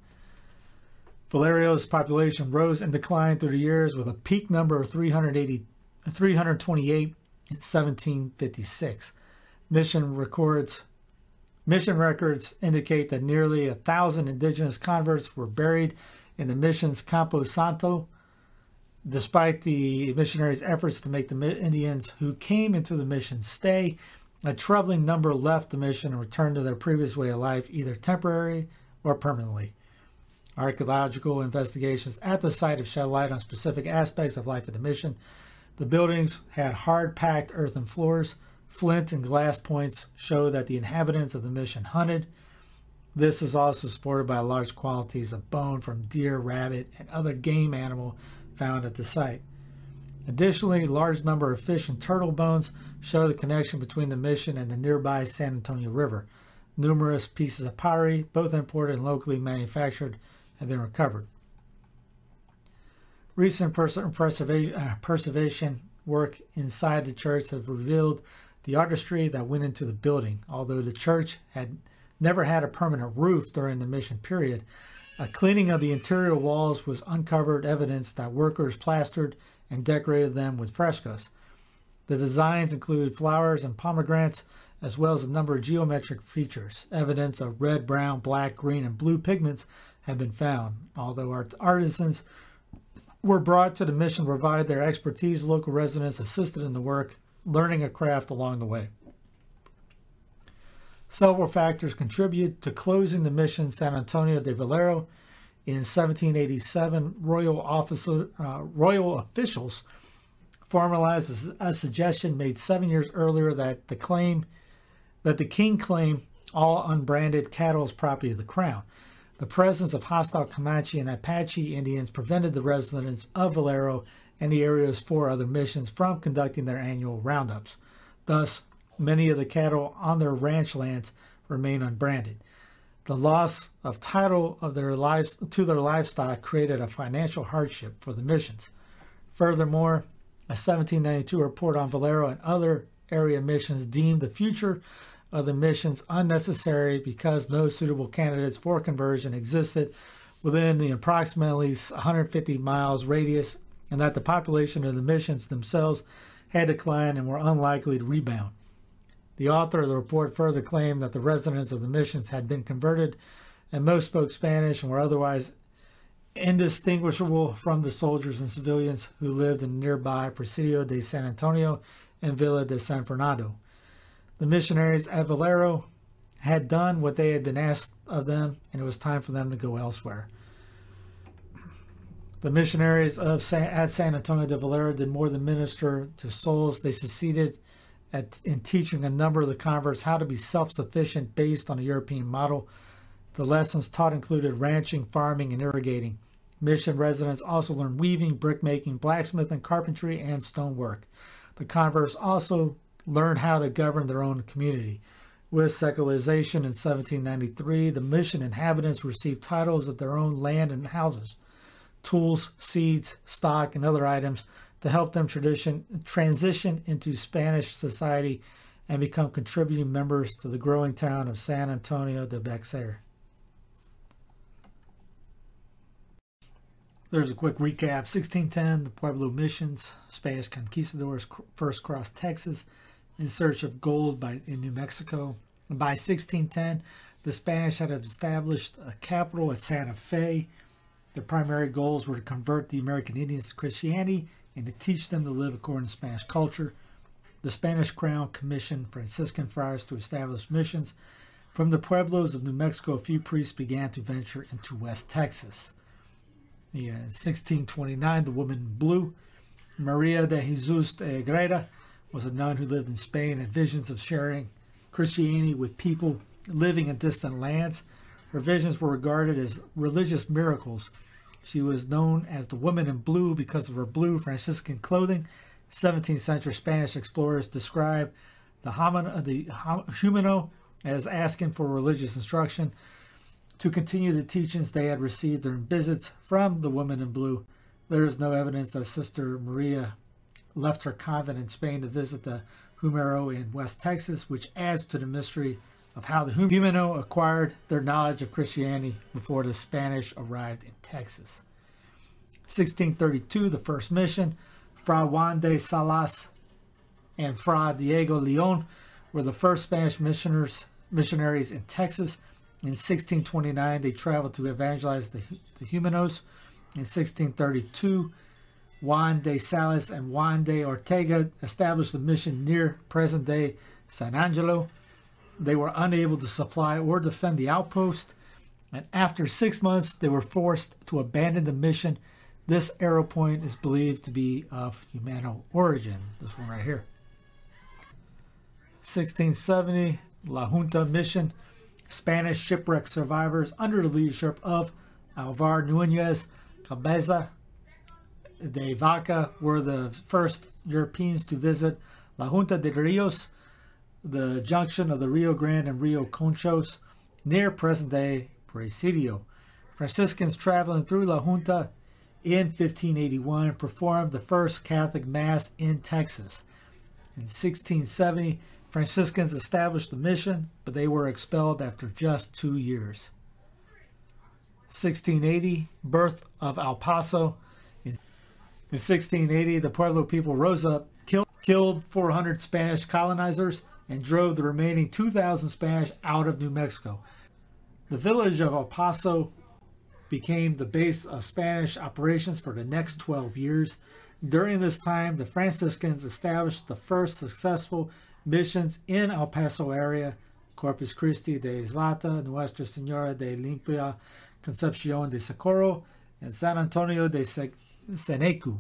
Valero's population rose and declined through the years with a peak number of 380, 328 in 1756. Mission records mission records indicate that nearly a thousand indigenous converts were buried in the mission's Campo Santo. Despite the missionaries' efforts to make the Indians who came into the mission stay, a troubling number left the mission and returned to their previous way of life, either temporarily or permanently. Archaeological investigations at the site have shed light on specific aspects of life at the mission. The buildings had hard packed earthen floors. Flint and glass points show that the inhabitants of the mission hunted. This is also supported by large quantities of bone from deer, rabbit, and other game animal found at the site. Additionally, large number of fish and turtle bones show the connection between the mission and the nearby San Antonio River. Numerous pieces of pottery, both imported and locally manufactured, have been recovered. Recent preservation, uh, preservation work inside the church have revealed the artistry that went into the building. Although the church had never had a permanent roof during the mission period, a cleaning of the interior walls was uncovered evidence that workers plastered and decorated them with frescoes. The designs include flowers and pomegranates, as well as a number of geometric features. Evidence of red, brown, black, green, and blue pigments have been found. Although art- artisans were brought to the mission to provide their expertise, local residents assisted in the work, learning a craft along the way. Several factors contribute to closing the mission San Antonio de Valero. In 1787, royal, officer, uh, royal officials formalized a, a suggestion made seven years earlier that the claim that the king claim all unbranded cattle as property of the crown. The presence of hostile Comanche and Apache Indians prevented the residents of Valero and the area's four other missions from conducting their annual roundups. Thus, many of the cattle on their ranch lands remain unbranded. The loss of title of their lives to their livestock created a financial hardship for the missions. Furthermore, a 1792 report on Valero and other area missions deemed the future of the missions unnecessary because no suitable candidates for conversion existed within the approximately 150 miles radius and that the population of the missions themselves had declined and were unlikely to rebound. The author of the report further claimed that the residents of the missions had been converted and most spoke Spanish and were otherwise indistinguishable from the soldiers and civilians who lived in nearby Presidio de San Antonio and Villa de San Fernando. The missionaries at Valero had done what they had been asked of them, and it was time for them to go elsewhere. The missionaries of San, at San Antonio de Valero did more than minister to souls. They succeeded at, in teaching a number of the converts how to be self sufficient based on a European model. The lessons taught included ranching, farming, and irrigating. Mission residents also learned weaving, brickmaking, blacksmithing, carpentry, and stonework. The converts also learned how to govern their own community. With secularization in 1793, the mission inhabitants received titles of their own land and houses. Tools, seeds, stock, and other items to help them transition into Spanish society and become contributing members to the growing town of San Antonio de Bexar. There's a quick recap. 1610, the Pueblo missions, Spanish conquistadors first crossed Texas in search of gold by, in New Mexico. And by 1610, the Spanish had established a capital at Santa Fe. Their primary goals were to convert the American Indians to Christianity and to teach them to live according to Spanish culture. The Spanish crown commissioned Franciscan friars to establish missions. From the pueblos of New Mexico, a few priests began to venture into West Texas. In 1629, the woman blue, Maria de Jesus de Agreda, was a nun who lived in Spain and visions of sharing Christianity with people living in distant lands. Her visions were regarded as religious miracles. She was known as the Woman in Blue because of her blue Franciscan clothing. 17th century Spanish explorers describe the, homin- the Jumano as asking for religious instruction to continue the teachings they had received during visits from the Woman in Blue. There is no evidence that Sister Maria left her convent in Spain to visit the Jumano in West Texas, which adds to the mystery of how the Jumano acquired their knowledge of Christianity before the Spanish arrived in Texas. 1632, the first mission, Fra Juan de Salas and Fra Diego Leon were the first Spanish missioners, missionaries in Texas. In 1629, they traveled to evangelize the, the Jumanos. In 1632, Juan de Salas and Juan de Ortega established a mission near present day San Angelo. They were unable to supply or defend the outpost, and after six months, they were forced to abandon the mission. This arrow point is believed to be of Jumano origin, this one right here. 1670, La Junta mission, Spanish shipwreck survivors under the leadership of Alvar Nunez Cabeza de Vaca were the first Europeans to visit La Junta de Rios the junction of the Rio Grande and Rio Conchos near present day Presidio. Franciscans traveling through La Junta in 1581 performed the first Catholic Mass in Texas. In 1670, Franciscans established the mission, but they were expelled after just two years. 1680, birth of El Paso. In 1680, the Pueblo people rose up, killed, killed 400 Spanish colonizers, and drove the remaining 2,000 Spanish out of New Mexico. The village of El Paso became the base of Spanish operations for the next 12 years. During this time, the Franciscans established the first successful missions in El Paso area, Corpus Christi de Isleta, Nuestra Senora de Limpia Concepcion de Socorro, and San Antonio de Senecu.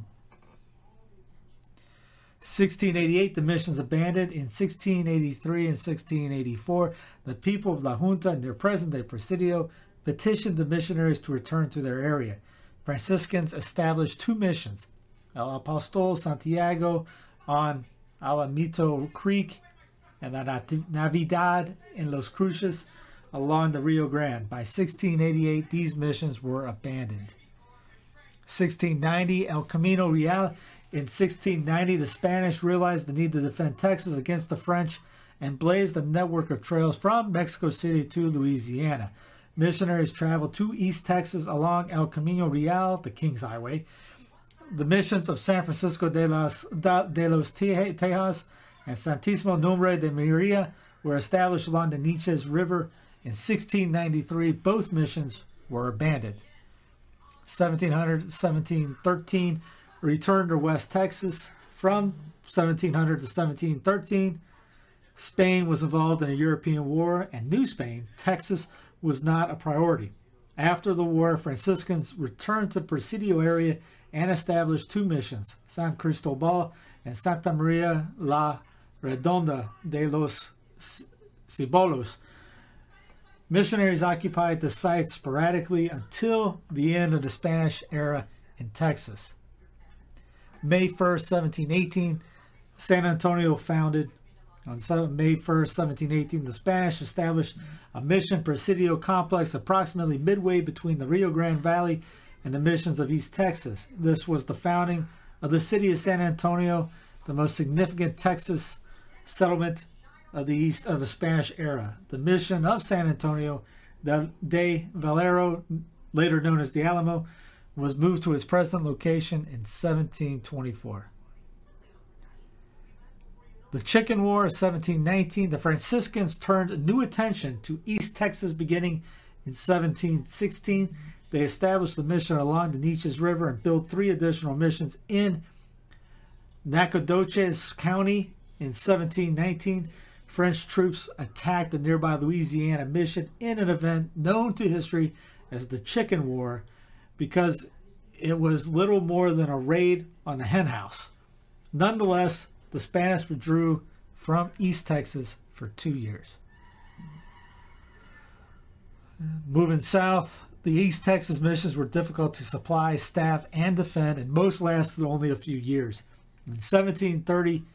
1688, the missions abandoned. In 1683 and 1684, the people of La Junta and their present day Presidio petitioned the missionaries to return to their area. Franciscans established two missions El Apostol Santiago on Alamito Creek and La Navidad in Los Cruces along the Rio Grande. By 1688, these missions were abandoned. 1690, El Camino Real in 1690, the Spanish realized the need to defend Texas against the French and blazed a network of trails from Mexico City to Louisiana. Missionaries traveled to East Texas along El Camino Real, the King's Highway. The missions of San Francisco de los, de los Tejas and Santísimo Nombre de Maria were established along the Neches River. In 1693, both missions were abandoned. 1700 1713, returned to West Texas from 1700 to 1713. Spain was involved in a European war, and New Spain, Texas, was not a priority. After the war, Franciscans returned to the Presidio area and established two missions, San Cristobal and Santa Maria la Redonda de los Cibolos. Missionaries occupied the site sporadically until the end of the Spanish era in Texas. May 1st, 1718, San Antonio founded. On May 1st, 1718, the Spanish established a mission presidio complex approximately midway between the Rio Grande Valley and the missions of East Texas. This was the founding of the city of San Antonio, the most significant Texas settlement of the east of the Spanish era. The mission of San Antonio de Valero, later known as the Alamo, was moved to its present location in 1724. The Chicken War of 1719, the Franciscans turned new attention to East Texas beginning in 1716. They established the mission along the Neches River and built three additional missions in Nacogdoches County in 1719. French troops attacked the nearby Louisiana mission in an event known to history as the Chicken War because it was little more than a raid on the henhouse. Nonetheless, the Spanish withdrew from East Texas for two years. Moving south, the East Texas missions were difficult to supply, staff, and defend, and most lasted only a few years. In 1730,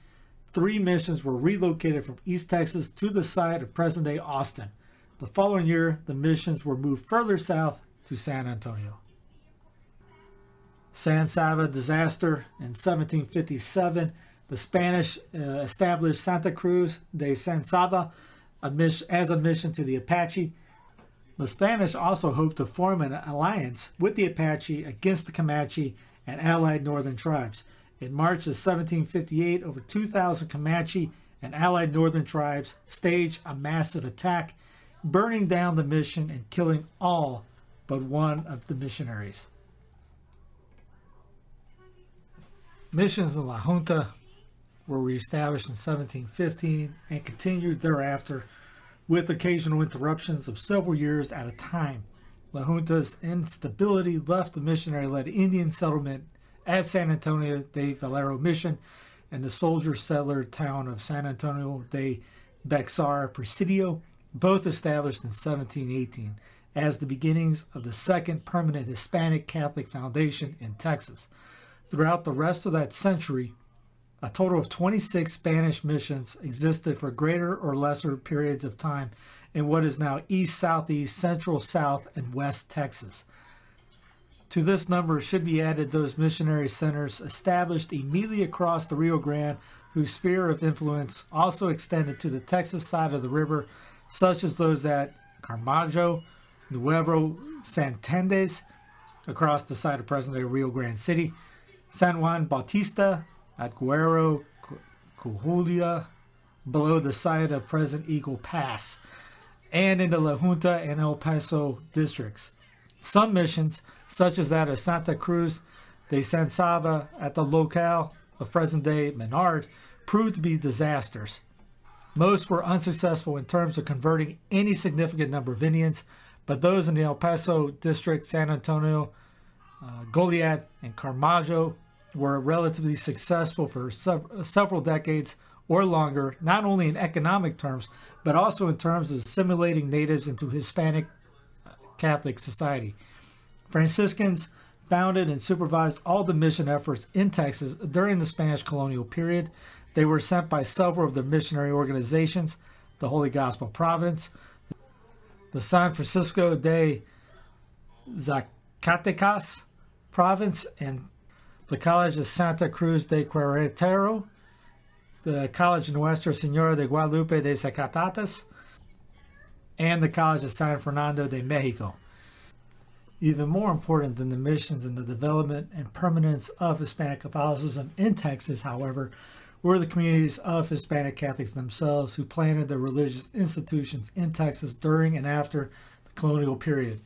three missions were relocated from East Texas to the site of present day Austin. The following year, the missions were moved further south to San Antonio. San Saba disaster in 1757 the Spanish uh, established Santa Cruz de San Saba as a mission to the Apache. The Spanish also hoped to form an alliance with the Apache against the Comanche and allied northern tribes. In March of 1758, over 2,000 Comanche and allied northern tribes staged a massive attack, burning down the mission and killing all but one of the missionaries. Missions in La Junta were reestablished in 1715 and continued thereafter with occasional interruptions of several years at a time. La Junta's instability left the missionary led Indian settlement at San Antonio de Valero Mission and the soldier settler town of San Antonio de Bexar Presidio, both established in 1718 as the beginnings of the second permanent Hispanic Catholic foundation in Texas. Throughout the rest of that century, a total of 26 Spanish missions existed for greater or lesser periods of time in what is now east, southeast, central, south, and west Texas. To this number should be added those missionary centers established immediately across the Rio Grande, whose sphere of influence also extended to the Texas side of the river, such as those at Camargo, Nuevo Santander, across the side of present day Rio Grande City, San Juan Bautista, at Guerrero, Coahuila, below the site of present Eagle Pass, and in the La Junta and El Paso districts. Some missions, such as that of Santa Cruz de San Saba at the locale of present day Menard, proved to be disasters. Most were unsuccessful in terms of converting any significant number of Indians, but those in the El Paso district, San Antonio, uh, Goliad, and Camargo were relatively successful for sev- several decades or longer, not only in economic terms, but also in terms of assimilating natives into Hispanic Catholic society. Franciscans founded and supervised all the mission efforts in Texas during the Spanish colonial period. They were sent by several of the missionary organizations, the Holy Gospel Providence, the San Francisco de Zacatecas Province, and the College of Santa Cruz de Querétaro, the College Nuestra Señora de Guadalupe de Zacatecas, and the College of San Fernando de Mexico. Even more important than the missions and the development and permanence of Hispanic Catholicism in Texas, however, were the communities of Hispanic Catholics themselves who planted the religious institutions in Texas during and after the colonial period.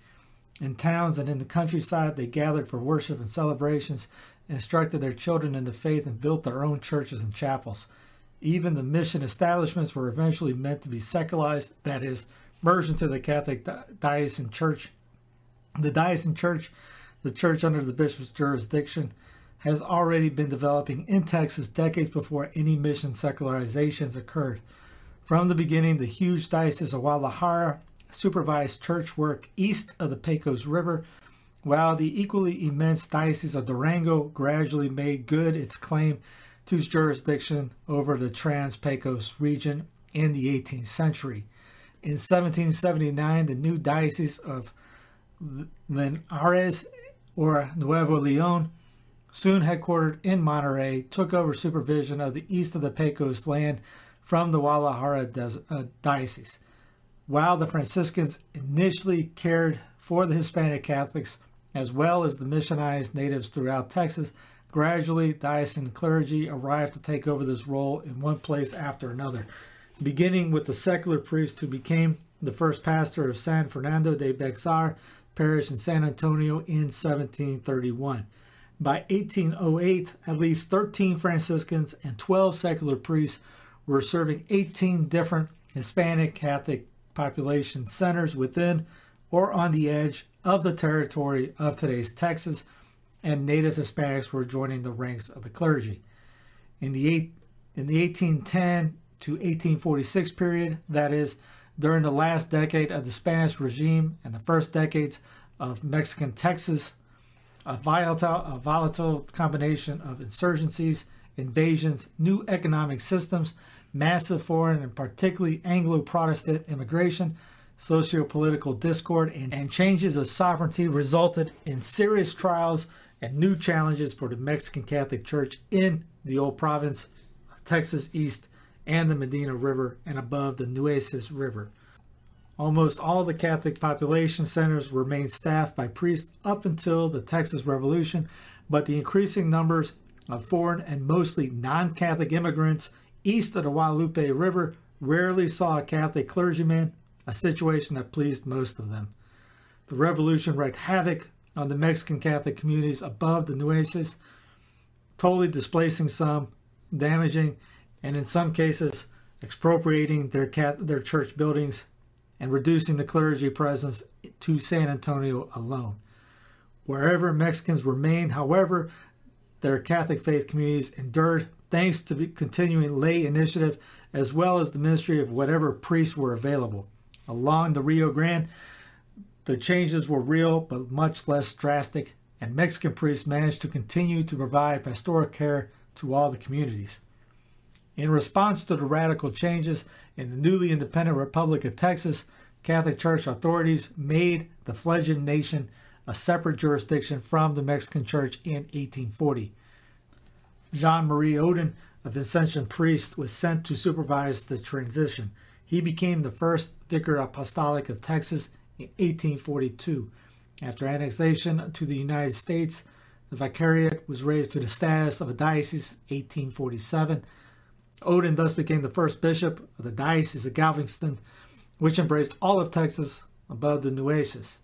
In towns and in the countryside, they gathered for worship and celebrations instructed their children in the faith, and built their own churches and chapels. Even the mission establishments were eventually meant to be secularized, that is, merged into the Catholic diocesan church. The diocesan church, the church under the bishop's jurisdiction, has already been developing in Texas decades before any mission secularizations occurred. From the beginning, the huge diocese of Guadalajara supervised church work east of the Pecos River while the equally immense Diocese of Durango gradually made good its claim to jurisdiction over the Trans Pecos region in the 18th century. In 1779, the new Diocese of Linares or Nuevo Leon soon headquartered in Monterrey, took over supervision of the east of the Pecos land from the Guadalajara uh, diocese. While the Franciscans initially cared for the Hispanic Catholics as well as the missionized natives throughout Texas, gradually diocesan clergy arrived to take over this role in one place after another, beginning with the secular priest who became the first pastor of San Fernando de Bexar parish in San Antonio in 1731. By 1808, at least 13 Franciscans and 12 secular priests were serving 18 different Hispanic Catholic population centers within or on the edge of the territory of today's Texas, and native Hispanics were joining the ranks of the clergy. In the, eight, in the 1810 to 1846 period, that is, during the last decade of the Spanish regime and the first decades of Mexican Texas, a volatile, a volatile combination of insurgencies, invasions, new economic systems, massive foreign and particularly Anglo Protestant immigration, socio political discord, and, and changes of sovereignty resulted in serious trials and new challenges for the Mexican Catholic Church in the old province of Texas East and the Medina River and above the Nueces River. Almost all the Catholic population centers remained staffed by priests up until the Texas Revolution, but the increasing numbers of foreign and mostly non Catholic immigrants east of the Guadalupe River rarely saw a Catholic clergyman, a situation that pleased most of them. The revolution wreaked havoc on the Mexican Catholic communities above the Nueces, totally displacing some, damaging, and in some cases, expropriating their, cat, their church buildings and reducing the clergy presence to San Antonio alone. Wherever Mexicans remained, however, their Catholic faith communities endured thanks to the continuing lay initiative as well as the ministry of whatever priests were available. Along the Rio Grande, the changes were real but much less drastic, and Mexican priests managed to continue to provide pastoral care to all the communities. In response to the radical changes in the newly independent Republic of Texas, Catholic Church authorities made the fledgling nation a separate jurisdiction from the Mexican Church in 1840. Jean Marie Odin, a Vincentian priest, was sent to supervise the transition. He became the first vicar apostolic of Texas in 1842. After annexation to the United States, the vicariate was raised to the status of a diocese in 1847. Odin thus became the first bishop of the Diocese of Galveston, which embraced all of Texas above the Nueces.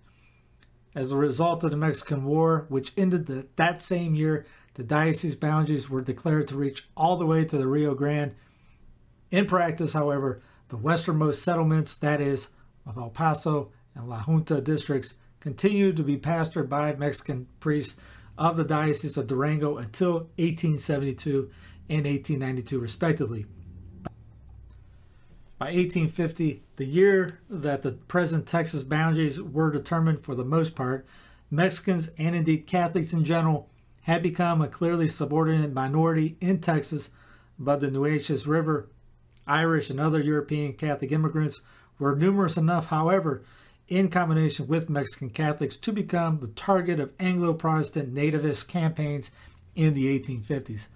As a result of the Mexican War, which ended the, that same year, the diocese boundaries were declared to reach all the way to the Rio Grande. In practice, however, the westernmost settlements, that is, of El Paso and La Junta districts, continued to be pastored by Mexican priests of the Diocese of Durango until 1872 and 1892, respectively. By 1850, the year that the present Texas boundaries were determined for the most part, Mexicans and indeed Catholics in general had become a clearly subordinate minority in Texas, but the Nueces River, Irish, and other European Catholic immigrants were numerous enough, however, in combination with Mexican Catholics, to become the target of Anglo Protestant nativist campaigns in the 1850s.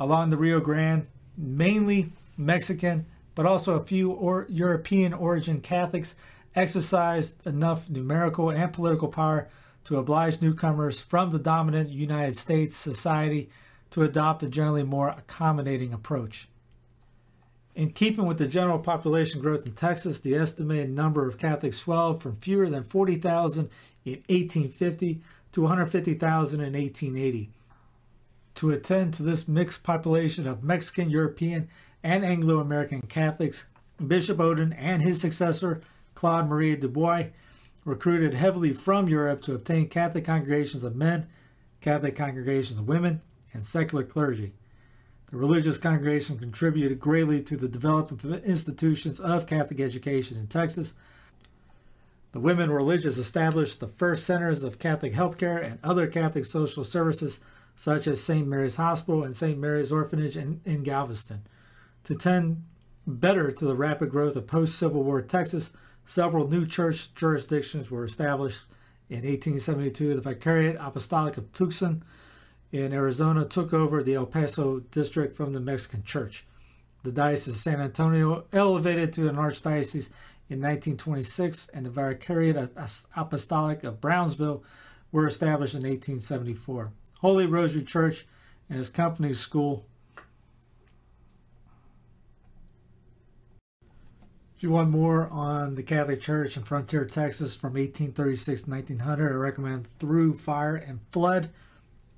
Along the Rio Grande, mainly Mexican, but also a few or European origin Catholics exercised enough numerical and political power to oblige newcomers from the dominant United States society to adopt a generally more accommodating approach. In keeping with the general population growth in Texas, the estimated number of Catholics swelled from fewer than 40,000 in 1850 to 150,000 in 1880. To attend to this mixed population of Mexican, European, and Anglo American Catholics, Bishop Odin and his successor, Claude Marie Dubuis, recruited heavily from Europe to obtain Catholic congregations of men, Catholic congregations of women, and secular clergy. The religious congregation contributed greatly to the development of institutions of Catholic education in Texas. The women religious established the first centers of Catholic healthcare and other Catholic social services, such as St. Mary's Hospital and St. Mary's Orphanage in, in Galveston. To tend better to the rapid growth of post Civil War Texas, Several new church jurisdictions were established in 1872 the Vicariate Apostolic of Tucson in Arizona took over the El Paso district from the Mexican Church. The Diocese of San Antonio elevated to an archdiocese in 1926, and the Vicariate Apostolic of Brownsville were established in 1874. Holy Rosary Church and its company school. If you want more on the Catholic Church in Frontier, Texas from 1836 to 1900, I recommend Through Fire and Flood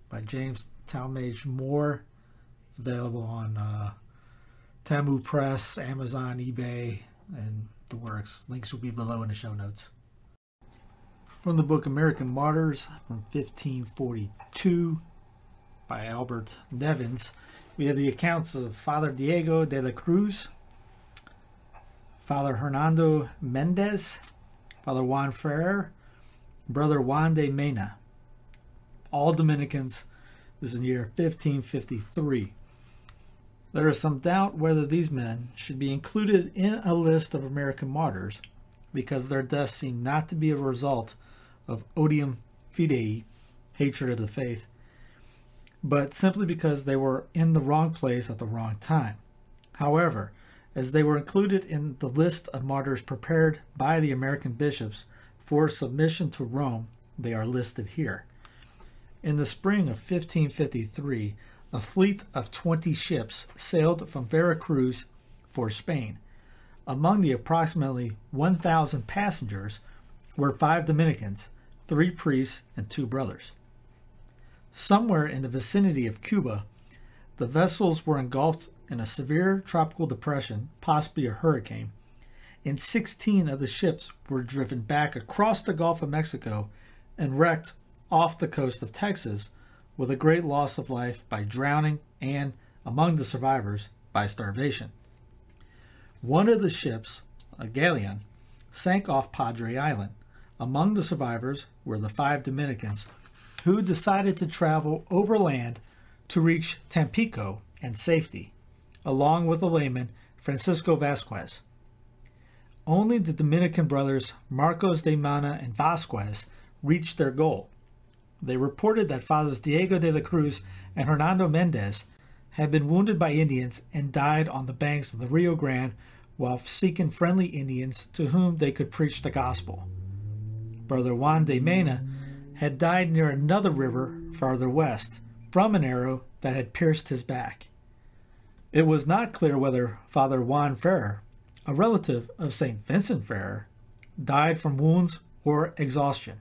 by James Talmadge Moore. It's available on uh, Tamu Press, Amazon, eBay, and the works. Links will be below in the show notes. From the book American Martyrs from 1542 by Albert Nevins, we have the accounts of Father Diego de la Cruz, Father Hernando Mendez, Father Juan Ferrer, Brother Juan de Mena, all Dominicans. This is in the year 1553. There is some doubt whether these men should be included in a list of American martyrs because their deaths seem not to be a result of odium fidei, hatred of the faith, but simply because they were in the wrong place at the wrong time. However, as they were included in the list of martyrs prepared by the American bishops for submission to Rome, they are listed here. In the spring of 1553, a fleet of 20 ships sailed from Veracruz for Spain. Among the approximately 1,000 passengers were five Dominicans, three priests, and two brothers. Somewhere in the vicinity of Cuba, the vessels were engulfed in a severe tropical depression, possibly a hurricane, and 16 of the ships were driven back across the Gulf of Mexico and wrecked off the coast of Texas with a great loss of life by drowning and, among the survivors, by starvation. One of the ships, a galleon, sank off Padre Island. Among the survivors were the five Dominicans who decided to travel overland to reach Tampico and safety, along with the layman Francisco Vasquez. Only the Dominican brothers Marcos de Mena and Vasquez reached their goal. They reported that Fathers Diego de la Cruz and Hernando Mendez had been wounded by Indians and died on the banks of the Rio Grande while seeking friendly Indians to whom they could preach the gospel. Brother Juan de Mena had died near another river farther west from an arrow that had pierced his back. It was not clear whether Father Juan Ferrer, a relative of St. Vincent Ferrer, died from wounds or exhaustion.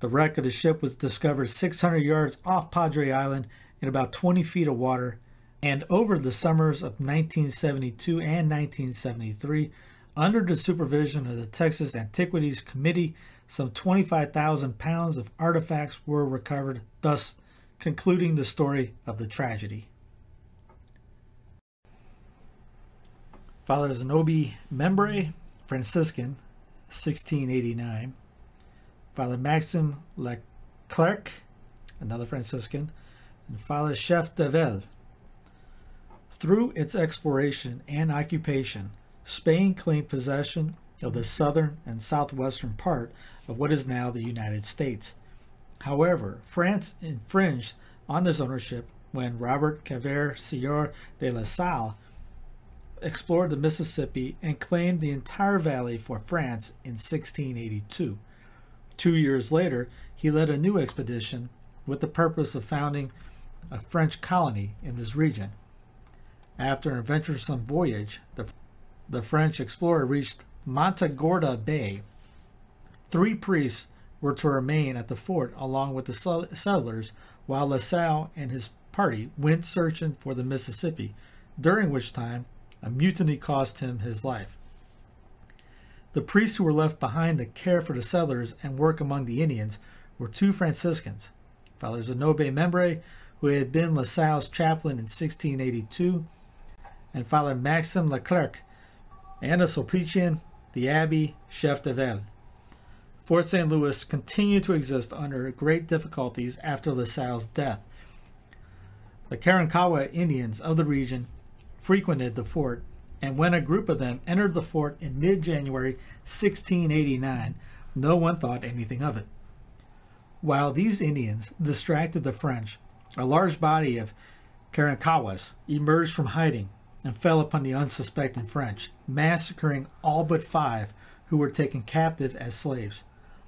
The wreck of the ship was discovered 600 yards off Padre Island in about 20 feet of water, and over the summers of 1972 and 1973, under the supervision of the Texas Antiquities Committee, some 25,000 pounds of artifacts were recovered, thus concluding the story of the tragedy. Father Zenobe Membre, Franciscan, 1689. Father Maxim Leclerc, another Franciscan, and Father Chefdeville. Through its exploration and occupation, Spain claimed possession of the southern and southwestern part of what is now the United States. However, France infringed on this ownership when Robert Cavelier Sieur de la Salle explored the Mississippi and claimed the entire valley for France in 1682. Two years later, he led a new expedition with the purpose of founding a French colony in this region. After an adventuresome voyage, the, the French explorer reached Matagorda Bay. Three priests were to remain at the fort along with the settlers while La Salle and his party went searching for the Mississippi, during which time a mutiny cost him his life. The priests who were left behind to care for the settlers and work among the Indians were two Franciscans, Father Zenobe Membre, who had been La Salle's chaplain in 1682, and Father Maxim Leclerc, and a Sulpician, the Abbey Chefdeville. Fort St. Louis continued to exist under great difficulties after La Salle's death. The Karankawa Indians of the region frequented the fort and when a group of them entered the fort in mid January 1689, no one thought anything of it. While these Indians distracted the French, a large body of Karankawas emerged from hiding and fell upon the unsuspecting French, massacring all but five who were taken captive as slaves.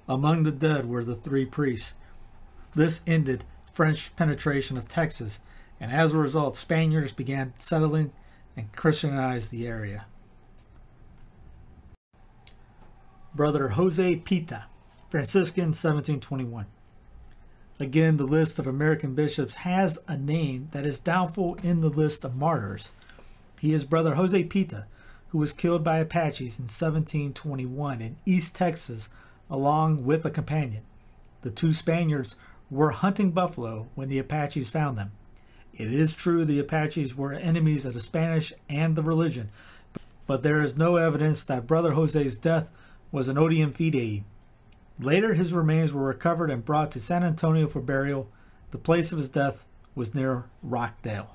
Among the dead were the three priests. This ended French penetration of Texas, and as a result, Spaniards began settling and Christianized the area. Brother Jose Pita, Franciscan, 1721. Again, the list of American bishops has a name that is doubtful in the list of martyrs. He is Brother Jose Pita, who was killed by Apaches in 1721 in East Texas along with a companion. The two Spaniards were hunting buffalo when the Apaches found them. It is true the Apaches were enemies of the Spanish and the religion, but there is no evidence that Brother Jose's death was an odium fidei, Later, his remains were recovered and brought to San Antonio for burial. The place of his death was near Rockdale.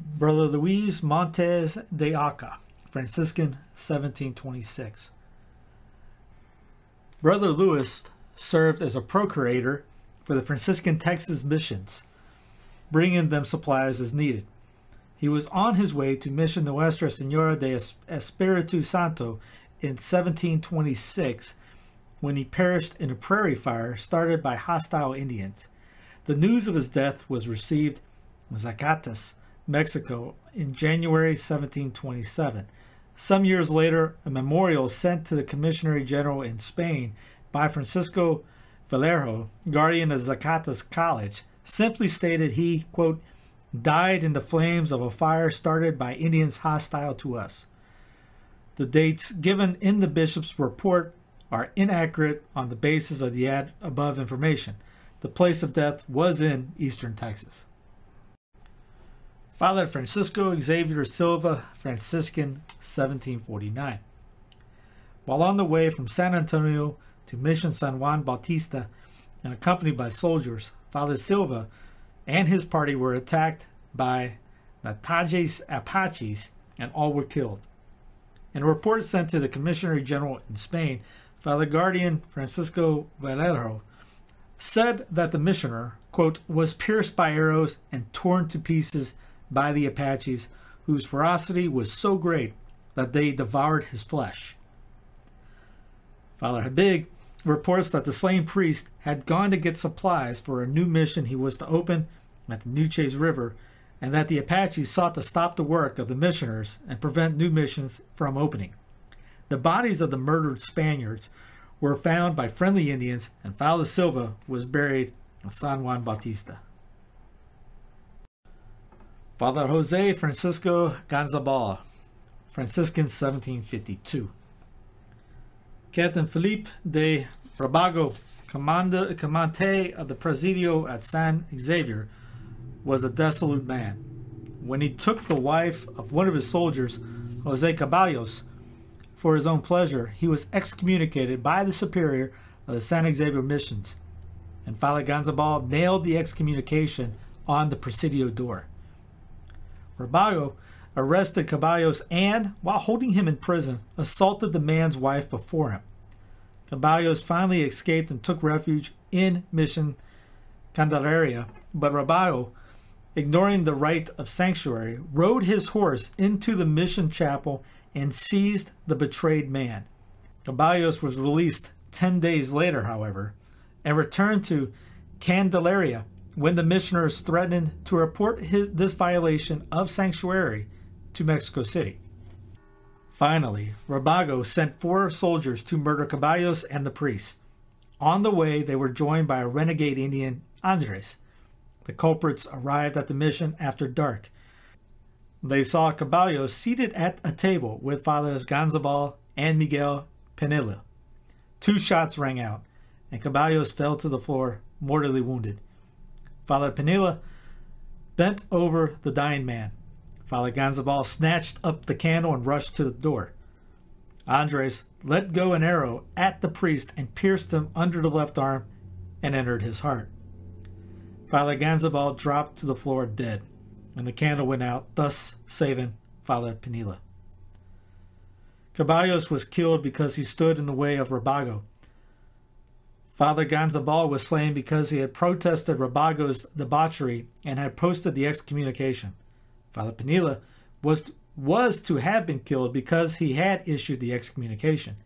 Brother Luis Montes de Oca, Franciscan, 1726. Brother Louis served as a procurator for the Franciscan Texas missions, bringing them supplies as needed. He was on his way to Mission Nuestra Senora de Espiritu Santo in 1726 when he perished in a prairie fire started by hostile Indians. The news of his death was received in Zacatecas, Mexico, in January 1727. Some years later, a memorial sent to the Commissionary General in Spain by Francisco Vallejo, guardian of Zacatecas College, simply stated he, quote, died in the flames of a fire started by Indians hostile to us. The dates given in the bishop's report are inaccurate on the basis of the above information. The place of death was in eastern Texas. Father Francisco Xavier Silva, Franciscan, 1749. While on the way from San Antonio to Mission San Juan Bautista and accompanied by soldiers, Father Silva and his party were attacked by Natajes Apaches and all were killed. In a report sent to the Commissioner General in Spain, Father Guardian Francisco Valero said that the missioner, quote, was pierced by arrows and torn to pieces by the Apaches, whose ferocity was so great that they devoured his flesh. Father Habig reports that the slain priest had gone to get supplies for a new mission he was to open at the Nueces River and that the Apaches sought to stop the work of the missioners and prevent new missions from opening. The bodies of the murdered Spaniards were found by friendly Indians, and Father Silva was buried in San Juan Bautista. Father Jose Francisco Ganzabal, Franciscan 1752. Captain Felipe de Rabago, commandante of the Presidio at San Xavier, was a dissolute man. When he took the wife of one of his soldiers, Jose Caballos, for his own pleasure, he was excommunicated by the superior of the San Xavier missions, and Father Ganzabal nailed the excommunication on the Presidio door. Rabago arrested Caballos and, while holding him in prison, assaulted the man's wife before him. Caballos finally escaped and took refuge in Mission Candelaria, but Rabago ignoring the right of sanctuary, rode his horse into the mission chapel and seized the betrayed man. Caballos was released 10 days later, however, and returned to Candelaria when the missioners threatened to report his, this violation of sanctuary to Mexico City. Finally, Rabago sent four soldiers to murder Caballos and the priest. On the way, they were joined by a renegade Indian, Andres, the culprits arrived at the mission after dark. They saw Caballos seated at a table with Fathers Ganzabal and Miguel Penilla. Two shots rang out, and Caballos fell to the floor, mortally wounded. Father Penilla bent over the dying man. Father Ganzabal snatched up the candle and rushed to the door. Andres let go an arrow at the priest and pierced him under the left arm and entered his heart. Father Ganzabal dropped to the floor dead, and the candle went out, thus saving Father Penilla. Caballos was killed because he stood in the way of Rabago. Father Ganzabal was slain because he had protested Rabago's debauchery and had posted the excommunication. Father Penilla was, was to have been killed because he had issued the excommunication.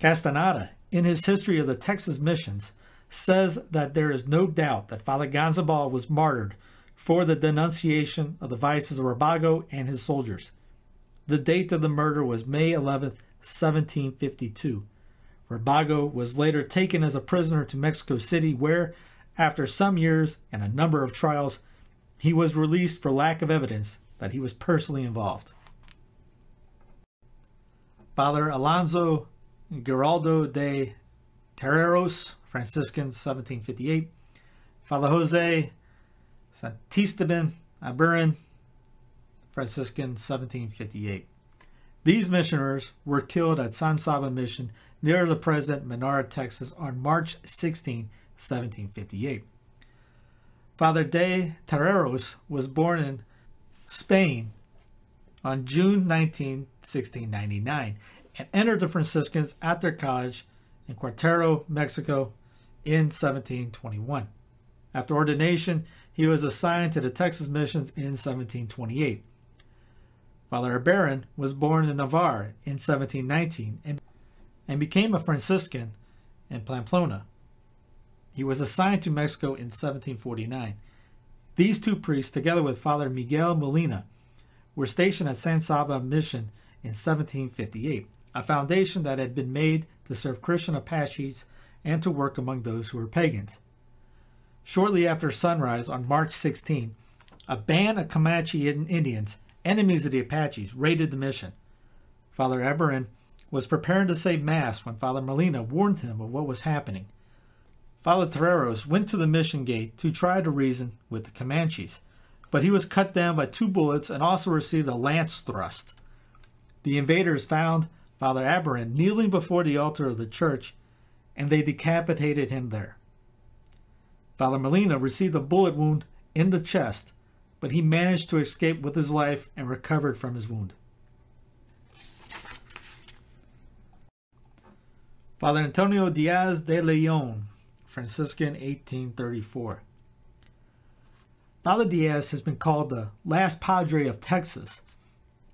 Castaneda, in his history of the Texas missions, says that there is no doubt that Father Ganzabal was martyred for the denunciation of the vices of Rabago and his soldiers. The date of the murder was May 11, 1752. Rabago was later taken as a prisoner to Mexico City, where, after some years and a number of trials, he was released for lack of evidence that he was personally involved. Father Alonso Giraldo de Terreros, Franciscan, 1758. Father Jose Santisteban Aberin, Franciscan, 1758. These missioners were killed at San Saba Mission near the present Menard, Texas on March 16, 1758. Father de Terreros was born in Spain on June 19, 1699, and entered the Franciscans at their college in Querétaro, Mexico in 1721. After ordination, he was assigned to the Texas missions in 1728. Father Aberin was born in Navarre in 1719 and and became a Franciscan in Pamplona. He was assigned to Mexico in 1749. These two priests, together with Father Miguel Molina, were stationed at San Saba Mission in 1758, a foundation that had been made to serve Christian Apaches and to work among those who were pagans. Shortly after sunrise on March 16, a band of Comanche Indians, enemies of the Apaches, raided the mission. Father Aberin was preparing to say Mass when Father Molina warned him of what was happening. Father Terreros went to the mission gate to try to reason with the Comanches, but he was cut down by two bullets and also received a lance thrust. The invaders found Father Aberin kneeling before the altar of the church, and they decapitated him there. Father Molina received a bullet wound in the chest, but he managed to escape with his life and recovered from his wound. Father Antonio Diaz de Leon, Franciscan, 1834. Father Diaz has been called the last padre of Texas.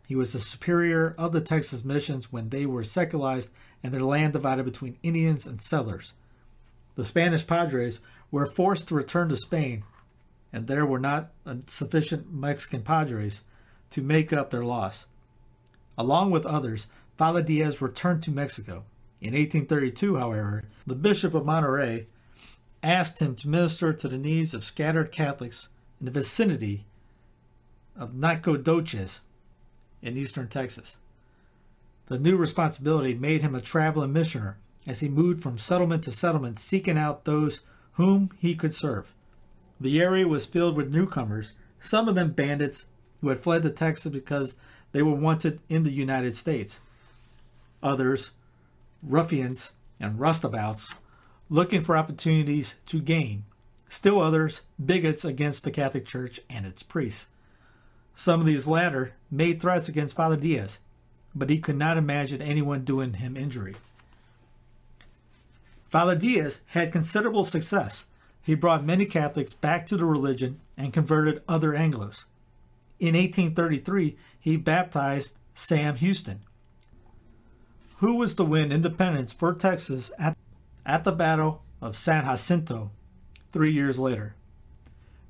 He was the superior of the Texas missions when they were secularized and their land divided between Indians and settlers. The Spanish padres were forced to return to Spain, and there were not uh, sufficient Mexican padres to make up their loss. Along with others, Father Diaz returned to Mexico. In 1832, however, the Bishop of Monterrey asked him to minister to the needs of scattered Catholics in the vicinity of Nacogdoches in eastern Texas. The new responsibility made him a traveling missioner as he moved from settlement to settlement seeking out those whom he could serve. The area was filled with newcomers, some of them bandits who had fled to Texas because they were wanted in the United States. Others ruffians, and roustabouts looking for opportunities to gain. Still others, bigots against the Catholic Church and its priests. Some of these latter made threats against Father Diaz, but he could not imagine anyone doing him injury. Father Diaz had considerable success. He brought many Catholics back to the religion and converted other Anglos. In 1833, he baptized Sam Houston, who was to win independence for Texas at, at the Battle of San Jacinto three years later.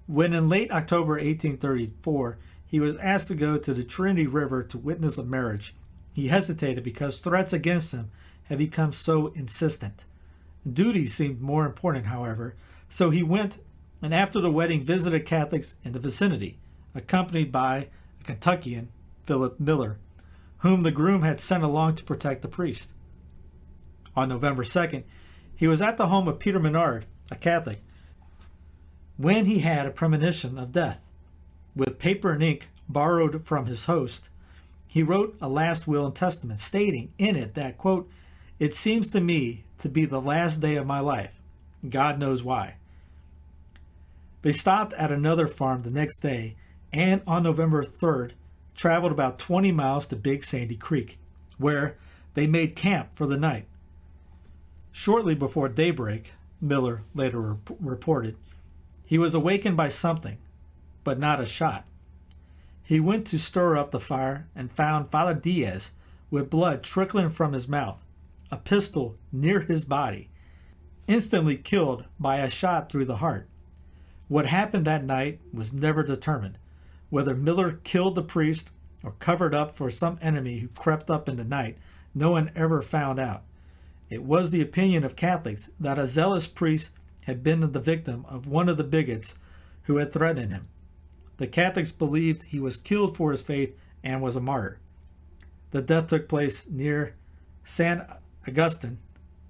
When in late October 1834 he was asked to go to the Trinity River to witness a marriage, he hesitated because threats against him had become so insistent. Duty seemed more important, however, so he went and after the wedding visited Catholics in the vicinity, accompanied by a Kentuckian, Philip Miller, whom the groom had sent along to protect the priest. On November 2nd, he was at the home of Peter Menard, a Catholic, when he had a premonition of death. With paper and ink borrowed from his host, he wrote a last will and testament, stating in it that, quote, It seems to me to be the last day of my life. God knows why. They stopped at another farm the next day, and on November 3rd, traveled about 20 miles to Big Sandy Creek, where they made camp for the night. Shortly before daybreak, Miller later rep- reported, he was awakened by something, but not a shot. He went to stir up the fire and found Father Diaz with blood trickling from his mouth, a pistol near his body, instantly killed by a shot through the heart. What happened that night was never determined. Whether Miller killed the priest or covered up for some enemy who crept up in the night, no one ever found out. It was the opinion of Catholics that a zealous priest had been the victim of one of the bigots who had threatened him. The Catholics believed he was killed for his faith and was a martyr. The death took place near San Agustin,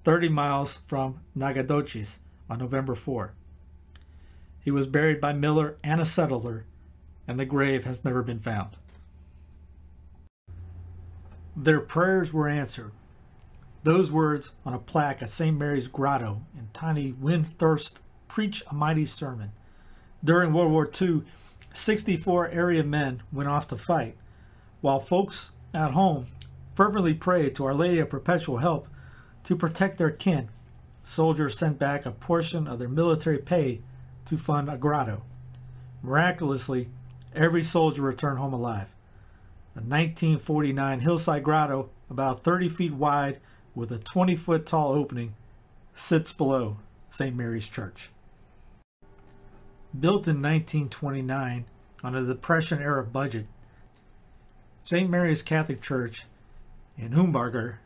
30 miles from Nacogdoches, on November 4. He was buried by Miller and a settler, and the grave has never been found. Their prayers were answered. Those words on a plaque at St. Mary's Grotto in tiny Windthorst preach a mighty sermon. During World War II, 64 area men went off to fight, while folks at home fervently prayed to Our Lady of Perpetual Help to protect their kin. Soldiers sent back a portion of their military pay to fund a grotto. Miraculously, every soldier returned home alive. The 1949 hillside grotto, about 30 feet wide with a 20 foot tall opening, sits below St. Mary's Church. Built in 1929 on a Depression era budget, St. Mary's Catholic Church in Umbarger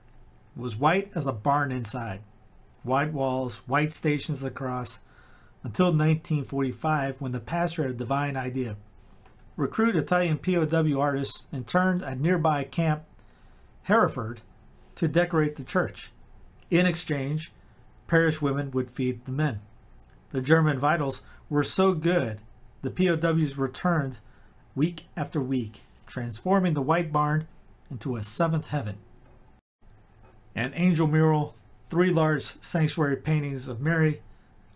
was white as a barn inside. White walls, white stations of the cross, until 1945 when the pastor had a divine idea. Recruit Italian POW artists interned at nearby Camp Hereford to decorate the church. In exchange, parish women would feed the men. The German vitals were so good, the POWs returned week after week, transforming the white barn into a seventh heaven. An angel mural, three large sanctuary paintings of Mary,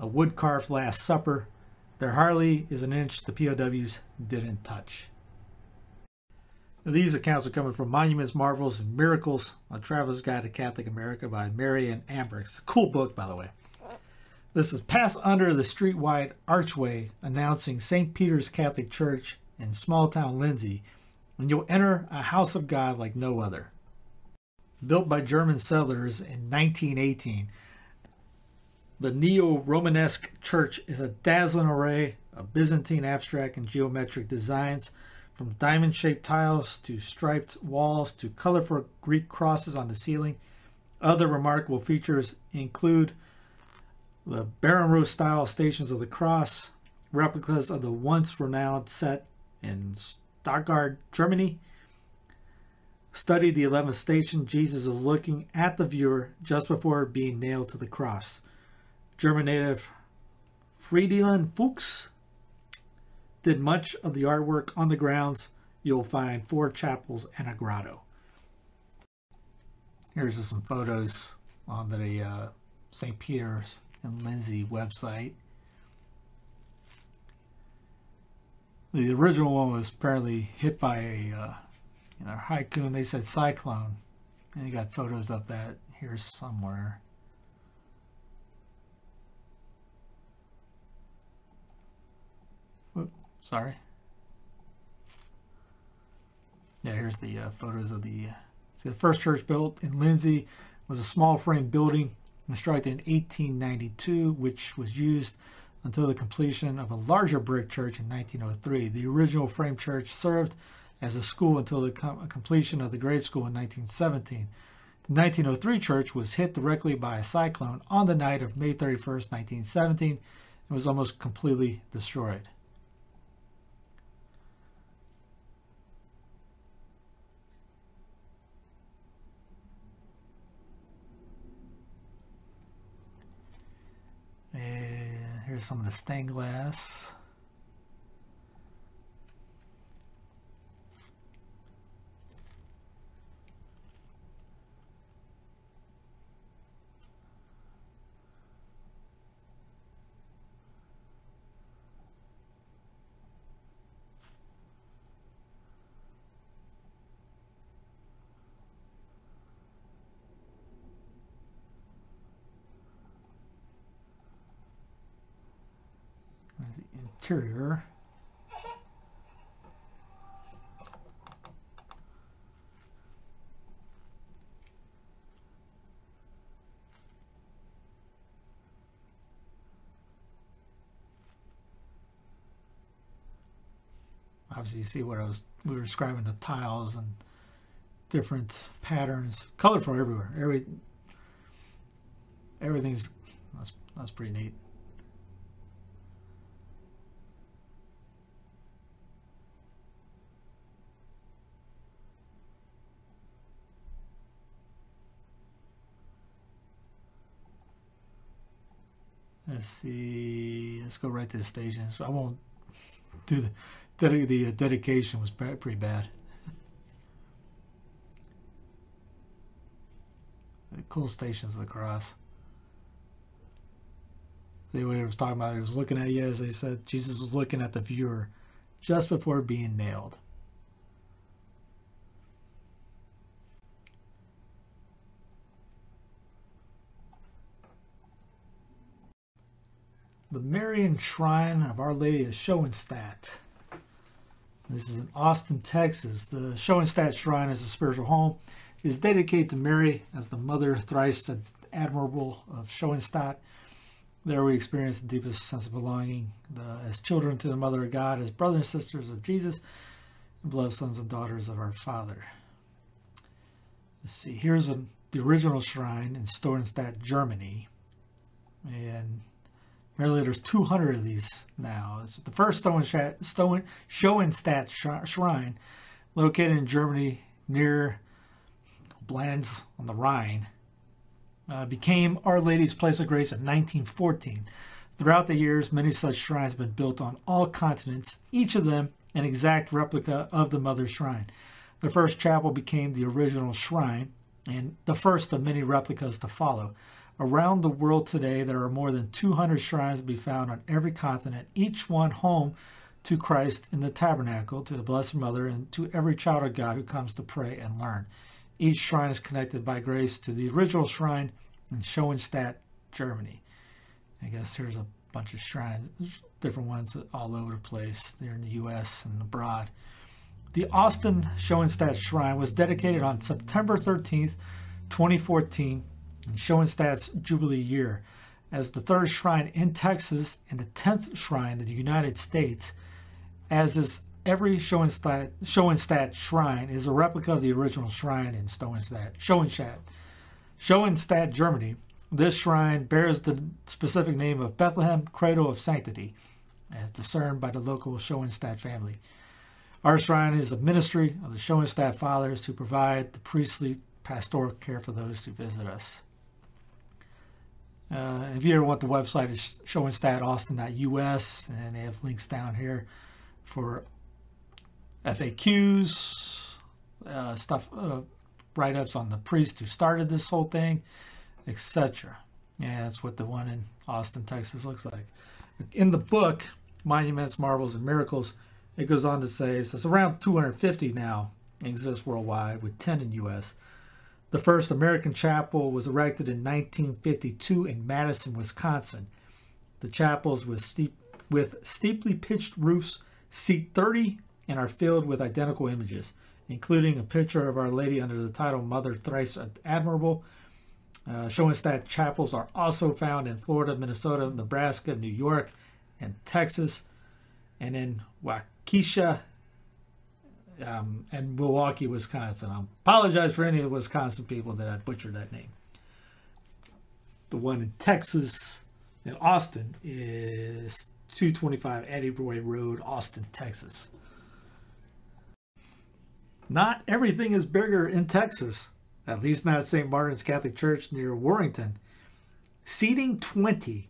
a wood carved Last Supper. There hardly is an inch the POWs didn't touch. Now, these accounts are coming from Monuments, Marvels, and Miracles, A Traveler's Guide to Catholic America by Marion Amberg. It's a cool book, by the way. This is Pass Under the Street-Wide Archway announcing St. Peter's Catholic Church in small town Lindsay, and you'll enter a house of God like no other. Built by German settlers in 1918, the neo Romanesque church is a dazzling array of Byzantine abstract and geometric designs, from diamond shaped tiles to striped walls to colorful Greek crosses on the ceiling. Other remarkable features include the Beuron style stations of the cross, replicas of the once renowned set in Stuttgart, Germany. Study the 11th station. Jesus is looking at the viewer just before being nailed to the cross. German native Friedhelm Fuchs did much of the artwork on the grounds. You'll find four chapels and a grotto. Here's some photos on the uh, St. Peter's and Lindsay website. The original one was apparently hit by a uh, you know, and they said cyclone. And you got photos of that here somewhere. Sorry. Yeah, here's the uh, photos of the. Uh, see, the first church built in Lindsay was a small frame building constructed in 1892, which was used until the completion of a larger brick church in 1903. The original frame church served as a school until the com- completion of the grade school in 1917. The 1903 church was hit directly by a cyclone on the night of May 31st, 1917, and was almost completely destroyed. Here's some of the stained glass. Interior. obviously you see what I was we were describing the tiles and different patterns, colorful everywhere. Every everything's that's that's pretty neat. Let's see. Let's go right to the station. So I won't do the the, the uh, dedication was pretty bad. cool stations of the cross. The way he was talking about, he was looking at you as they said Jesus was looking at the viewer just before being nailed. The Marian Shrine of Our Lady of Schoenstatt. This is in Austin, Texas. The Schoenstatt Shrine is a spiritual home. Is dedicated to Mary as the mother thrice admirable of Schoenstatt. There we experience the deepest sense of belonging the, as children to the Mother of God, as brothers and sisters of Jesus, and beloved sons and daughters of our Father. Let's see, here's a, the original shrine in Schoenstatt, Germany. And Apparently, there's 200 of these now. It's the first Schoenstatt shrine, located in Germany near Blanz on the Rhine, uh, became Our Lady's Place of Grace in 1914. Throughout the years, many such shrines have been built on all continents, each of them an exact replica of the Mother Shrine. The first chapel became the original shrine, and the first of many replicas to follow. Around the world today, there are more than 200 shrines to be found on every continent, each one home to Christ in the tabernacle, to the Blessed Mother, and to every child of God who comes to pray and learn. Each shrine is connected by grace to the original shrine in Schoenstatt, Germany. I guess there's a bunch of shrines, different ones all over the place. They're in the U.S. and abroad. The Austin Schoenstatt Shrine was dedicated on September 13th, 2014 and Schoenstatt's Jubilee year as the third shrine in Texas and the 10th shrine in the United States, as is every Schoenstatt shrine is a replica of the original shrine in Schoenstatt, Schoenstatt, Germany. This shrine bears the specific name of Bethlehem Cradle of Sanctity, as discerned by the local Schoenstatt family. Our shrine is a ministry of the Schoenstatt fathers who provide the priestly pastoral care for those who visit us. Uh, if you ever want the website, it's schoenstattaustin.us, and they have links down here for FAQs, uh, stuff, uh, write ups on the priest who started this whole thing, etc. Yeah, that's what the one in Austin, Texas looks like. In the book, Monuments, Marvels, and Miracles, it goes on to say it's around 250 now exists worldwide, with 10 in U.S. The first American chapel was erected in 1952 in Madison, Wisconsin. The chapels with, steep, with steeply pitched roofs seat 30 and are filled with identical images, including a picture of Our Lady under the title Mother Thrice Admirable. Uh, that chapels are also found in Florida, Minnesota, Nebraska, New York, and Texas, and in Waukesha, um, and Milwaukee, Wisconsin. I apologize for any of the Wisconsin people that I butchered that name. The one in Texas, in Austin, is 225 Addie Roy Road, Austin, Texas. Not everything is bigger in Texas, at least not St. Martin's Catholic Church near Warrenton. Seating 20,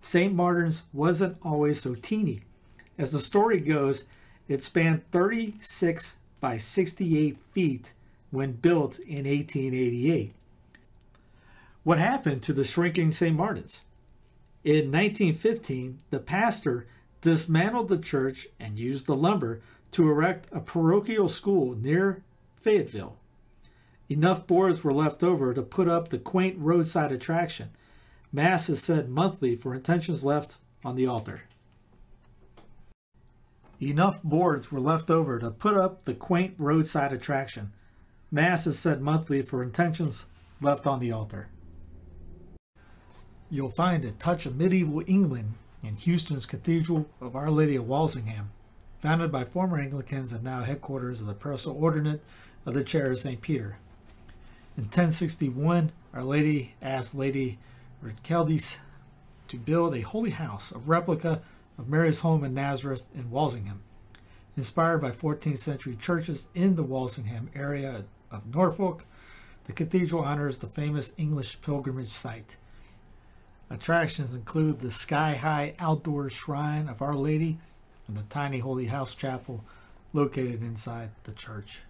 St. Martin's wasn't always so teeny. As the story goes, it spanned 36 by 68 feet when built in 1888. What happened to the shrinking St. Martin's? In 1915, the pastor dismantled the church and used the lumber to erect a parochial school near Fayetteville. Enough boards were left over to put up the quaint roadside attraction. Mass is said monthly for intentions left on the altar. Enough boards were left over to put up the quaint roadside attraction. Mass is said monthly for intentions left on the altar. You'll find a touch of medieval England in Houston's Cathedral of Our Lady of Walsingham, founded by former Anglicans and now headquarters of the Personal Ordinariate of the Chair of St. Peter. In 1061, Our Lady asked Lady Richeldis to build a holy house, a replica of Mary's home in Nazareth in Walsingham. Inspired by 14th century churches in the Walsingham area of Norfolk, the cathedral honors the famous English pilgrimage site. Attractions include the sky high outdoor shrine of Our Lady and the tiny Holy House Chapel located inside the church.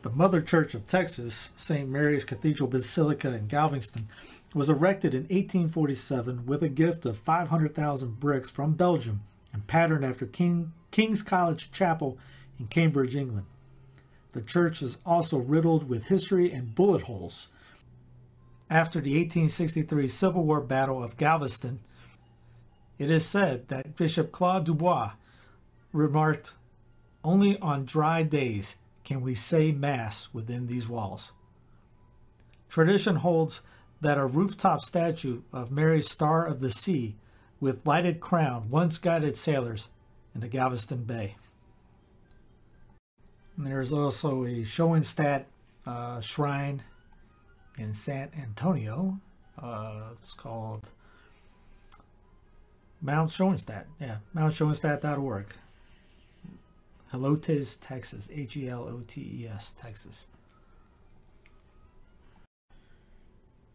The Mother Church of Texas, St. Mary's Cathedral Basilica in Galveston, was erected in 1847 with a gift of 500,000 bricks from Belgium and patterned after King, King's College Chapel in Cambridge, England. The church is also riddled with history and bullet holes. After the 1863 Civil War Battle of Galveston, it is said that Bishop Claude Dubuis remarked, Only on dry days can we say Mass within these walls. Tradition holds that a rooftop statue of Mary's Star of the Sea with lighted crown once guided sailors into Galveston Bay. And there's also a Schoenstatt uh, shrine in San Antonio. Uh, it's called Mount Schoenstatt. Yeah, mountschoenstatt.org. Helotes, Texas. H E L O T E S, Texas.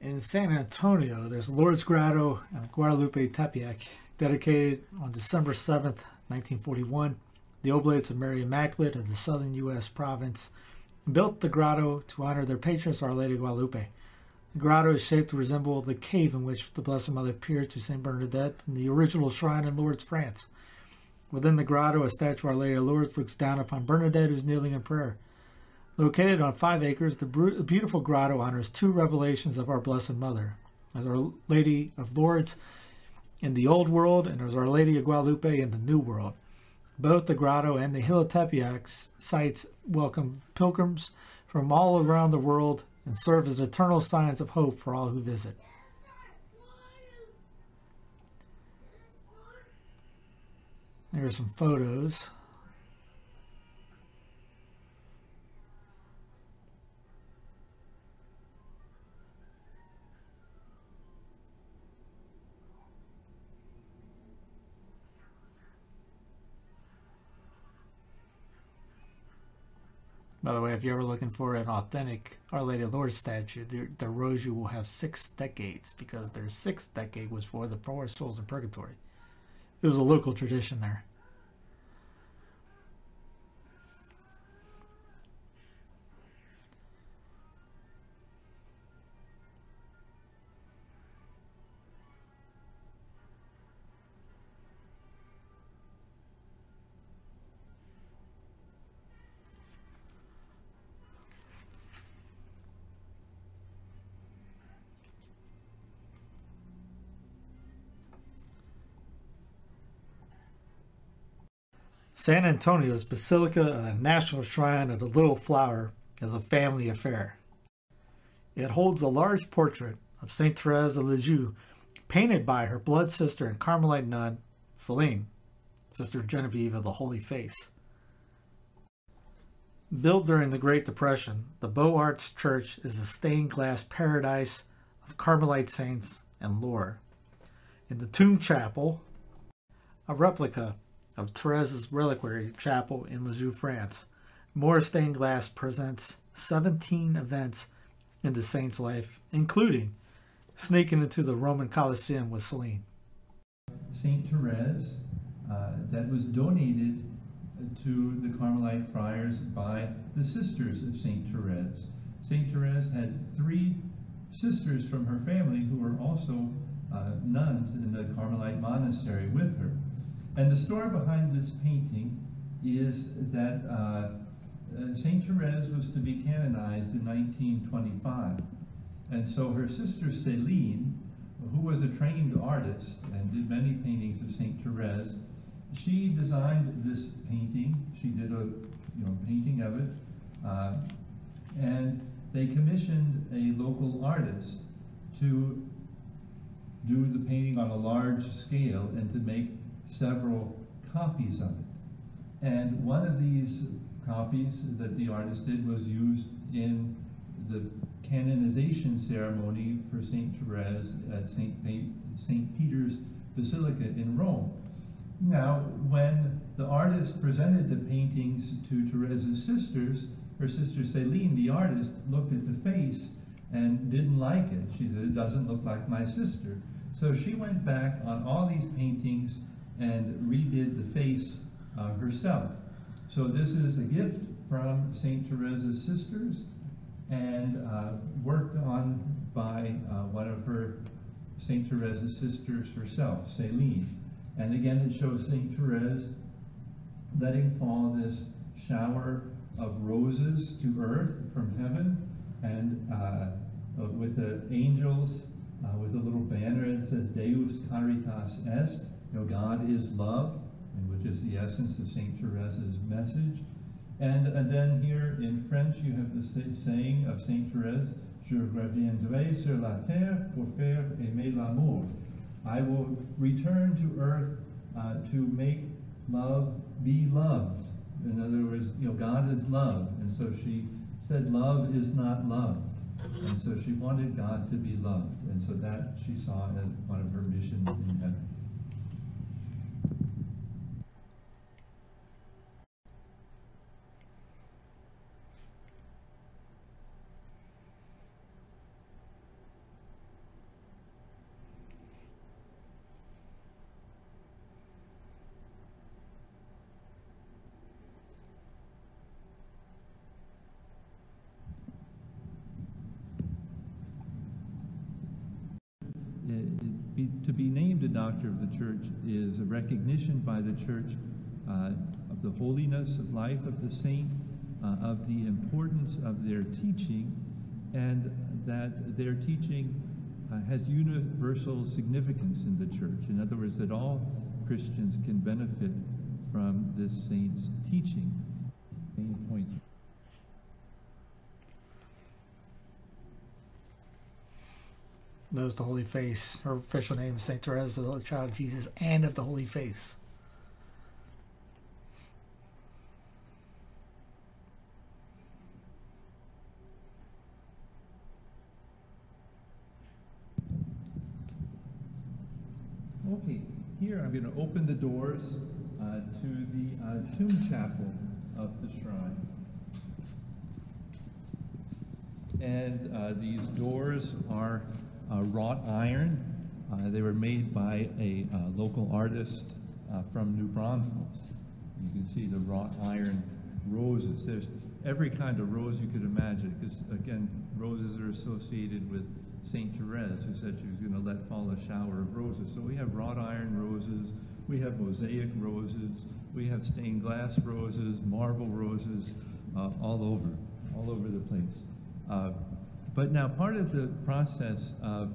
In San Antonio, there's Lourdes Grotto and Guadalupe Tepeyac, dedicated on December 7th, 1941. The Oblates of Mary Immaculate of the southern U.S. province built the grotto to honor their patroness, Our Lady Guadalupe. The grotto is shaped to resemble the cave in which the Blessed Mother appeared to St. Bernadette in the original shrine in Lourdes, France. Within the grotto, a statue of Our Lady of Lourdes looks down upon Bernadette, who's kneeling in prayer. Located on five acres, the beautiful grotto honors two revelations of our Blessed Mother, as Our Lady of Lourdes in the Old World and as Our Lady of Guadalupe in the New World. Both the grotto and the Hill of Tepeyac sites welcome pilgrims from all around the world and serve as eternal signs of hope for all who visit. There are some photos. By the way, if you're ever looking for an authentic Our Lady of Lourdes statue, the, the Roju will have six decades because their sixth decade was for the poor souls in purgatory. It was a local tradition there. San Antonio's Basilica of the National Shrine of the Little Flower is a family affair. It holds a large portrait of St. Therese of Lisieux, painted by her blood sister and Carmelite nun, Celine, Sister Genevieve of the Holy Face. Built during the Great Depression, the Beaux Arts Church is a stained glass paradise of Carmelite saints and lore. In the tomb chapel, a replica of Therese's Reliquary Chapel in Lisieux, France. More stained glass presents 17 events in the saint's life, including sneaking into the Roman Colosseum with Celine. Saint Therese, uh, that was donated to the Carmelite friars by the sisters of Saint Therese. Saint Therese had three sisters from her family who were also uh, nuns in the Carmelite monastery with her. And the story behind this painting is that uh, uh, St. Therese was to be canonized in 1925. And so her sister Celine, who was a trained artist and did many paintings of St. Therese, she designed this painting. She did a you know painting of it, uh, and they commissioned a local artist to do the painting on a large scale and to make several copies of it. And one of these copies that the artist did was used in the canonization ceremony for St. Therese at St. St. Peter's Basilica in Rome. Now, when the artist presented the paintings to Therese's sisters, her sister Celine, the artist, looked at the face and didn't like it. She said, It doesn't look like my sister. So she went back on all these paintings and redid the face uh, herself. So this is a gift from St. Therese's sisters and uh, worked on by uh, one of her St. Therese's sisters herself, Celine. And again, it shows St. Therese letting fall this shower of roses to earth from heaven, and uh, uh with the angels, uh, with a little banner that says Deus Caritas Est, you know, God is love, which is the essence of St. Therese's message. And, and then here in French, you have the saying of Saint Therese, Je reviendrai sur la terre pour faire aimer l'amour. I will return to earth uh, to make love be loved. In other words, you know, God is love. And so she said, love is not loved. And so she wanted God to be loved. And so that she saw as one of her missions in heaven. To be named a doctor of the church is a recognition by the church uh, of the holiness of life of the saint, uh, of the importance of their teaching, and that their teaching uh, has universal significance in the church. In other words, that all Christians can benefit from this saint's teaching. Main points. Knows the Holy Face. Her official name is Saint Teresa, the Child Jesus, and of the Holy Face. Okay, here I'm going to open the doors uh, to the uh, tomb chapel of the shrine. And uh, these doors are wrought iron. Uh, they were made by a uh, local artist from New Braunfels. You can see the wrought iron roses. There's every kind of rose you could imagine, because again, roses are associated with Saint Therese, who said she was going to let fall a shower of roses. So we have wrought iron roses, we have mosaic roses, we have stained glass roses, marble roses, uh, all over, all over the place. Uh, but now part of the process of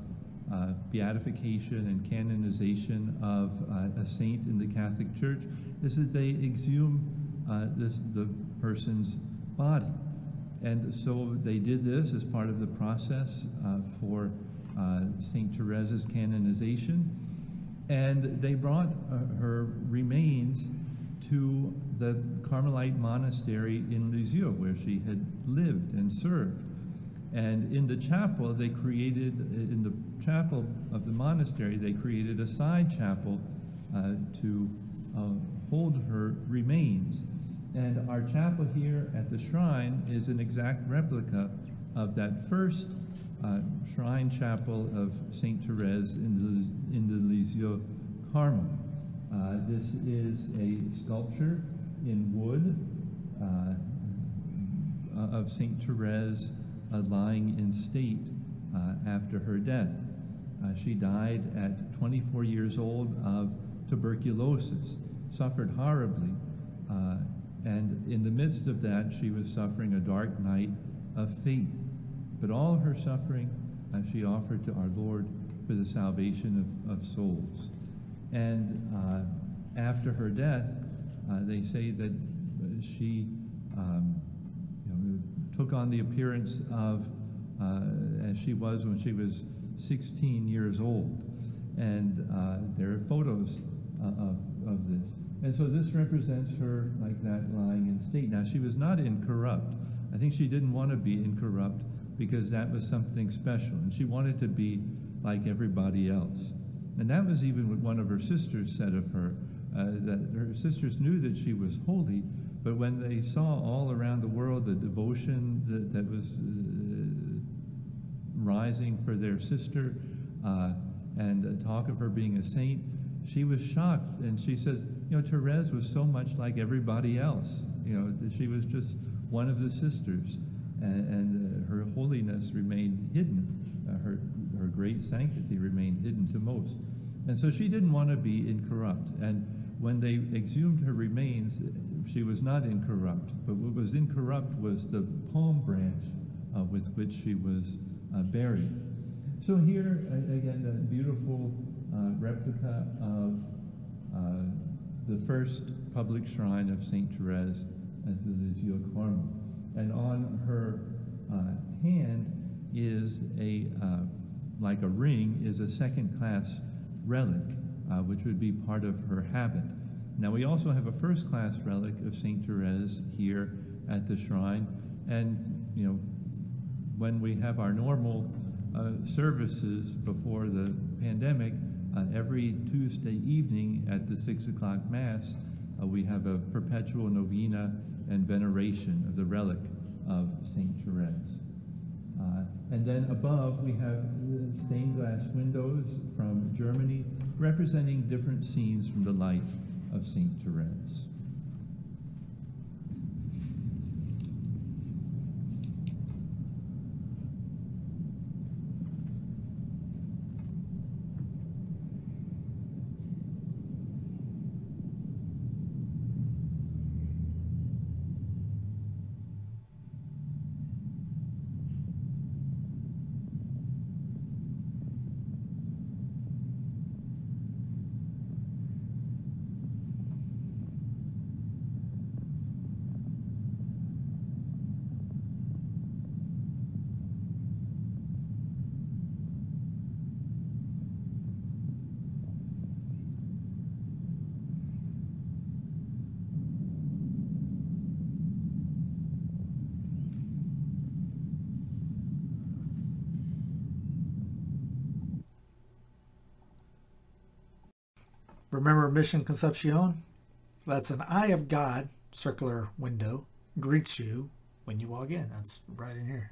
uh, beatification and canonization of uh, a saint in the Catholic Church is that they exhume uh, this, the person's body. And so they did this as part of the process uh, for uh, St. Therese's canonization. And they brought uh, her remains to the Carmelite monastery in Lisieux, where she had lived and served. And in the chapel, they created, in the chapel of the monastery, they created a side chapel uh, to uh, hold her remains. And our chapel here at the shrine is an exact replica of that first uh, shrine chapel of St. Therese in the, in the Lisieux Carmel. Uh, this is a sculpture in wood uh, of St. Therese lying in state uh, after her death. Uh, she died at 24 years old of tuberculosis, suffered horribly, and in the midst of that, she was suffering a dark night of faith. But all her suffering uh, she offered to our Lord for the salvation of, of souls. And uh, after her death, uh, they say that she um, took on the appearance of uh, as she was when she was 16 years old. And uh, there are photos uh, of, of this. And so this represents her like that lying in state. Now, she was not incorrupt. I think she didn't want to be incorrupt because that was something special. And she wanted to be like everybody else. And that was even what one of her sisters said of her, uh, that her sisters knew that she was holy, but when they saw all around the world the devotion that, that was uh, rising for their sister uh, and talk of her being a saint, she was shocked. And she says, you know, Therese was so much like everybody else. You know, she was just one of the sisters. And, and uh, her holiness remained hidden. Uh, her, her great sanctity remained hidden to most. And so she didn't want to be incorrupt. And when they exhumed her remains, she was not incorrupt. But what was incorrupt was the palm branch uh, with which she was uh, buried. So here, again, a beautiful uh, replica of uh, the first public shrine of St. Therese at the Lisieux Carmel. And on her uh, hand is a, like a ring, is a second-class relic, uh, which would be part of her habit. Now we also have a first-class relic of St. Therese here at the shrine, and you know, when we have our normal uh, services before the pandemic, uh, every Tuesday evening at the six o'clock mass, uh, we have a perpetual novena and veneration of the relic of St. Therese. Uh, and then above we have stained glass windows from Germany representing different scenes from the life of St. Therese. Remember Mission Concepcion? That's an Eye of God circular window greets you when you walk in. That's right in here.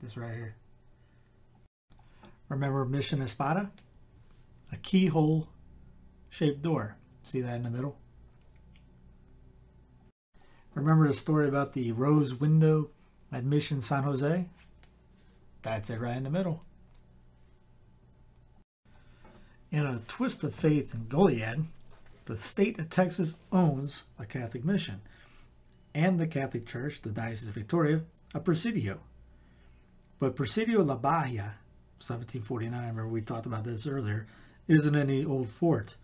This right here. Remember Mission Espada? A keyhole shaped door. See that in the middle? Remember the story about the rose window at Mission San Jose? That's it right in the middle. In a twist of faith in Goliad, the state of Texas owns a Catholic mission, and the Catholic Church, the Diocese of Victoria, a Presidio. But Presidio La Bahia, 1749, remember we talked about this earlier, isn't any old fort.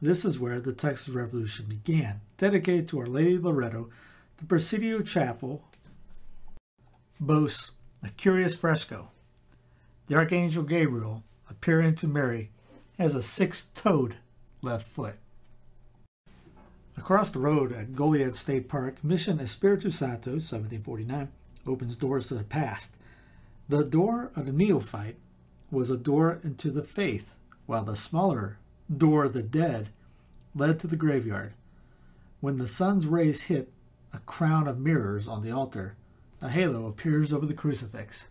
This is where the Texas Revolution began. Dedicated to Our Lady Loretto, the Presidio Chapel boasts a curious fresco. The Archangel Gabriel appearing to Mary has a six-toed left foot. Across the road at Goliad State Park, Mission Espiritu Santo, 1749, opens doors to the past. The door of the neophyte was a door into the faith, while the smaller door of the dead led to the graveyard. When the sun's rays hit a crown of mirrors on the altar, a halo appears over the crucifix.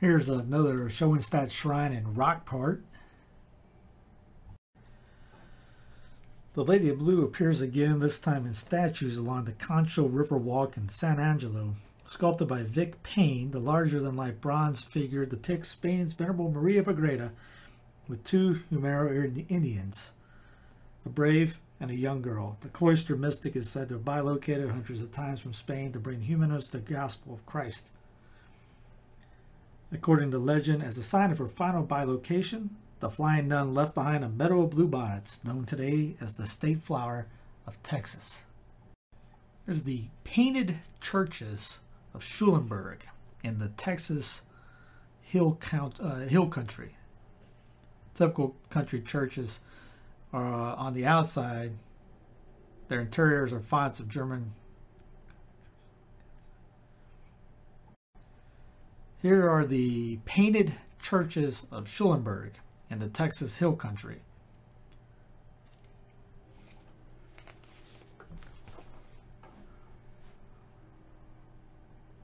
Here's another Schoenstatt shrine in Rockport. The Lady of Blue appears again, this time in statues along the Concho River Walk in San Angelo, sculpted by Vic Payne, the larger than life bronze figure depicts Spain's venerable Maria of Agreda with two Jumano Indians, a brave and a young girl. The cloister mystic is said to have bilocated hundreds of times from Spain to bring Jumanos the gospel of Christ. According to legend, as a sign of her final bilocation, the flying nun left behind a meadow of bluebonnets, known today as the state flower of Texas. There's the painted churches of Schulenburg in the Texas hill, count, uh, hill country. Typical country churches are uh, on the outside. Their interiors are fonts of German. Here are the painted churches of Schulenburg in the Texas Hill Country.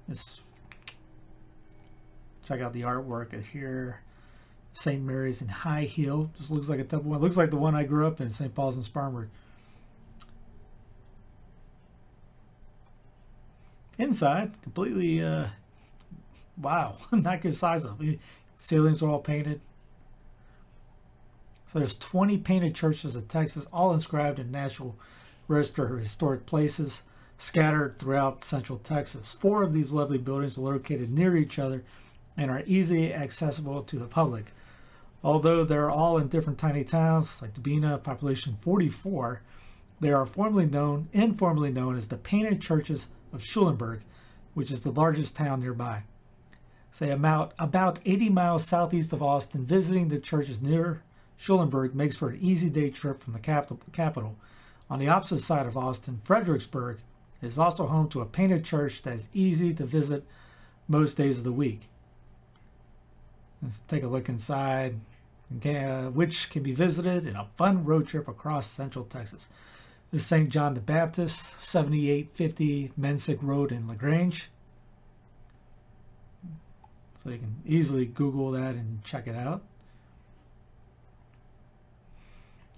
Just check out the artwork here. St. Mary's in High Hill. Just looks like a typical one. Looks like the one I grew up in, St. Paul's in Spartanburg. Inside, completely, uh, wow, not good size up. Ceilings are all painted. So there's 20 painted churches in Texas, all inscribed in National Register of Historic Places, scattered throughout central Texas. Four of these lovely buildings are located near each other and are easily accessible to the public. Although they're all in different tiny towns, like Dubina, population 44, they are formally known, informally known as the Painted Churches of Schulenburg, which is the largest town nearby. Say about, about 80 miles southeast of Austin, visiting the churches near Schulenburg makes for an easy day trip from the capital. capital. On the opposite side of Austin, Fredericksburg is also home to a painted church that is easy to visit most days of the week. Let's take a look inside uh, which can be visited in a fun road trip across central Texas. Is St. John the Baptist, 7850 Mensick Road in LaGrange. So you can easily Google that and check it out.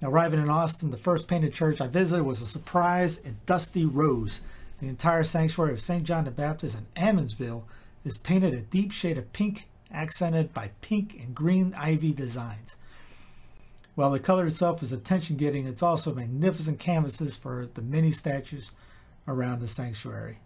Arriving in Austin, the first painted church I visited was a surprise and dusty rose. The entire sanctuary of St. John the Baptist in Ammonsville is painted a deep shade of pink accented by pink and green ivy designs. While the color itself is attention getting, it's also magnificent canvases for the many statues around the sanctuary.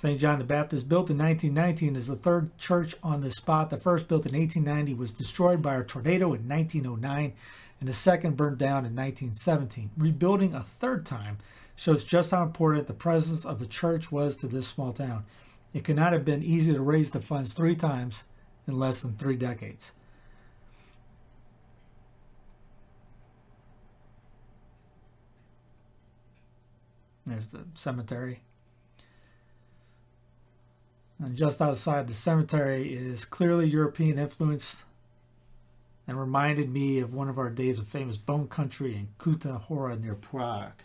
St. John the Baptist, built in 1919, is the third church on the spot. The first, built in 1890, was destroyed by a tornado in 1909 and the second burned down in 1917. Rebuilding a third time shows just how important the presence of a church was to this small town. It could not have been easy to raise the funds three times in less than three decades. There's the cemetery. And just outside the cemetery is clearly European influence and reminded me of one of our days of famous bone country in Kutna Hora near Prague.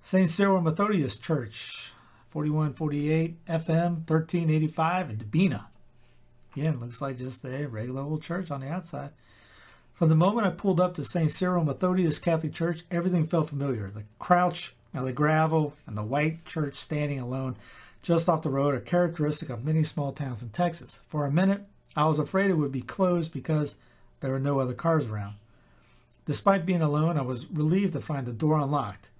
St. Cyril Methodius Church, 4148 FM 1385 in Dubina. Again, looks like just a regular old church on the outside. From the moment I pulled up to St. Cyril Methodius Catholic Church, everything felt familiar. The crouch and the gravel and the white church standing alone just off the road are characteristic of many small towns in Texas. For a minute, I was afraid it would be closed because there were no other cars around. Despite being alone, I was relieved to find the door unlocked.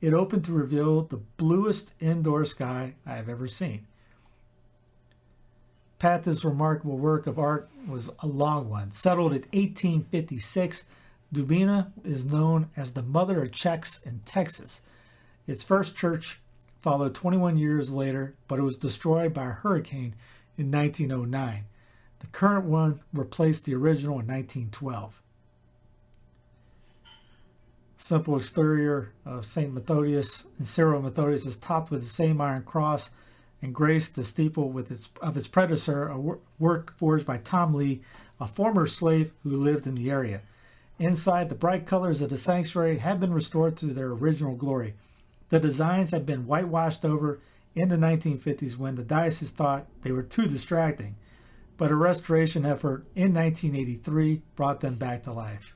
It opened to reveal the bluest indoor sky I have ever seen. Pat's remarkable work of art was a long one. Settled in 1856, Dubina is known as the mother of Czechs in Texas. Its first church followed 21 years later, but it was destroyed by a hurricane in 1909. The current one replaced the original in 1912. Simple exterior of St. Methodius and Cyril Methodius is topped with the same iron cross and graced the steeple with its, of its predecessor, a work forged by Tom Lee, a former slave who lived in the area. Inside, the bright colors of the sanctuary have been restored to their original glory. The designs had been whitewashed over in the 1950s when the diocese thought they were too distracting but a restoration effort in 1983 brought them back to life.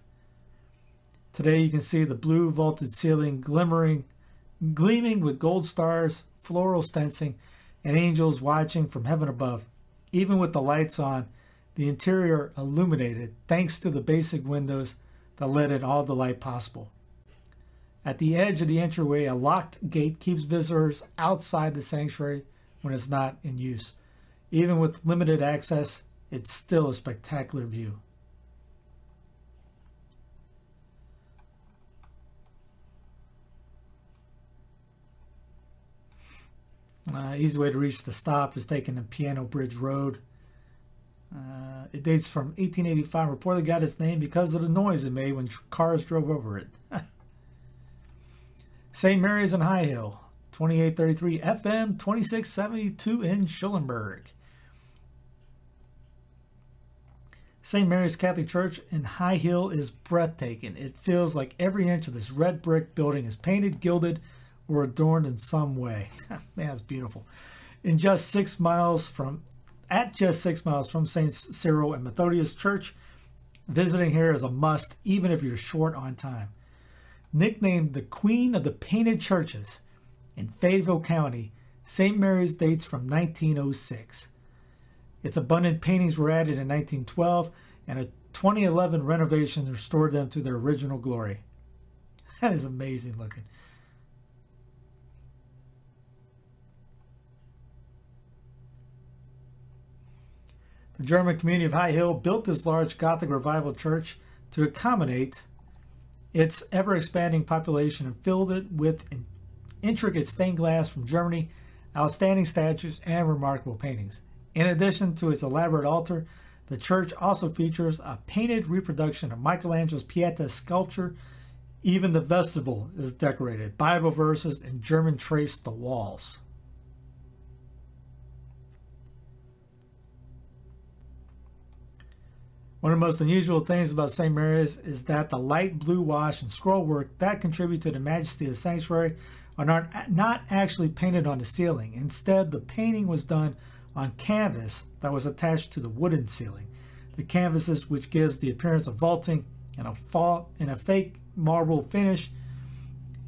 Today you can see the blue vaulted ceiling glimmering, gleaming with gold stars, floral stencing, and angels watching from heaven above. Even with the lights on, the interior illuminated thanks to the basic windows that let in all the light possible. At the edge of the entryway, a locked gate keeps visitors outside the sanctuary when it's not in use. Even with limited access, it's still a spectacular view. Uh, easy way to reach the stop is taking the Piano Bridge Road. Uh, it dates from 1885. Reportedly got its name because of the noise it made when tr- cars drove over it. St. Mary's in High Hill, 2833 FM 2672 in Schulenburg. St. Mary's Catholic Church in High Hill is breathtaking. It feels like every inch of this red brick building is painted, gilded, or adorned in some way. Man, that's beautiful. In just six miles from, at just six miles from St. Cyril and Methodius Church, visiting here is a must, even if you're short on time. Nicknamed the Queen of the Painted Churches in Fayetteville County, St. Mary's dates from 1906. Its abundant paintings were added in 1912, and a 2011 renovation restored them to their original glory. That is amazing looking. The German community of High Hill built this large Gothic revival church to accommodate its ever expanding population and filled it with intricate stained glass from Germany, outstanding statues, and remarkable paintings. In addition to its elaborate altar, the church also features a painted reproduction of Michelangelo's Pieta sculpture. Even the vestibule is decorated. Bible verses in German trace the walls. One of the most unusual things about St. Mary's is that the light blue wash and scroll work that contribute to the majesty of the sanctuary are not, actually painted on the ceiling. Instead, the painting was done on canvas that was attached to the wooden ceiling. The canvases, which gives the appearance of vaulting and a, fall, and a fake marble finish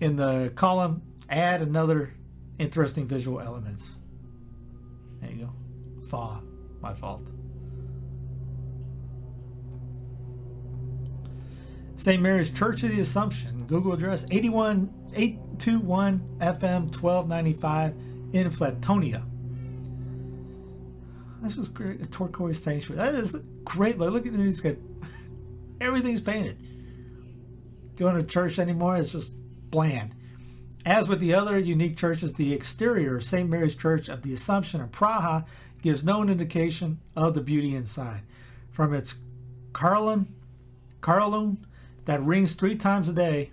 in the column, add another interesting visual elements. There you go. Fa, my fault. St. Mary's Church of the Assumption, Google address 81821 FM 1295 in Flatonia. This is great. A turquoise sanctuary. That is great. Look at these guys. Everything's painted. Going to church anymore is just bland. As with the other unique churches, the exterior of St. Mary's Church of the Assumption in Praha gives no indication of the beauty inside. From its carillon, carillon that rings three times a day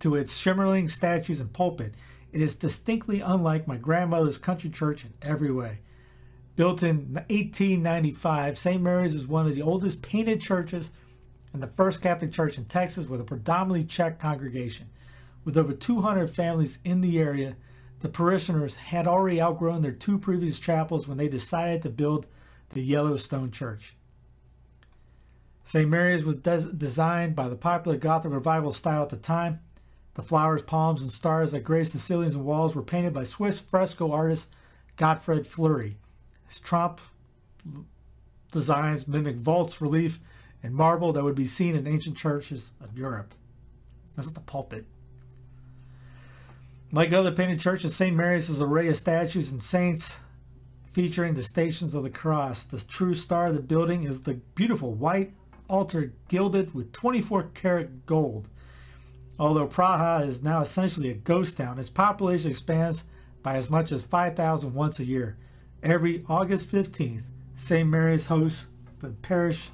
to its shimmering statues and pulpit, it is distinctly unlike my grandmother's country church in every way. Built in 1895, St. Mary's is one of the oldest painted churches and the first Catholic church in Texas with a predominantly Czech congregation. With over 200 families in the area, the parishioners had already outgrown their two previous chapels when they decided to build the Yellowstone Church. St. Mary's was des- designed by the popular Gothic revival style at the time. The flowers, palms, and stars that grace the ceilings and walls were painted by Swiss fresco artist Gottfried Flury. His trompe designs mimic vaults, relief, and marble that would be seen in ancient churches of Europe. This is the pulpit. Like other painted churches, St. Mary's has an array of statues and saints featuring the stations of the cross. The true star of the building is the beautiful white altar gilded with 24 karat gold. Although Praha is now essentially a ghost town, its population expands by as much as 5,000 once a year. Every August 15th, St. Mary's hosts the parish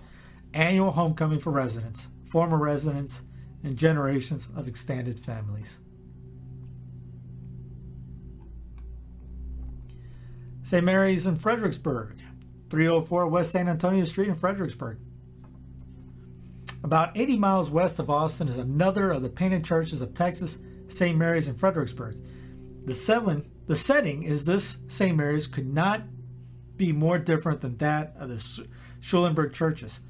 annual homecoming for residents, former residents, and generations of extended families. St. Mary's in Fredericksburg, 304 West San Antonio Street in Fredericksburg. About 80 miles west of Austin is another of the painted churches of Texas, St. Mary's in Fredericksburg. The, seven, the setting is this St. Mary's could not be more different than that of the Schulenburg churches.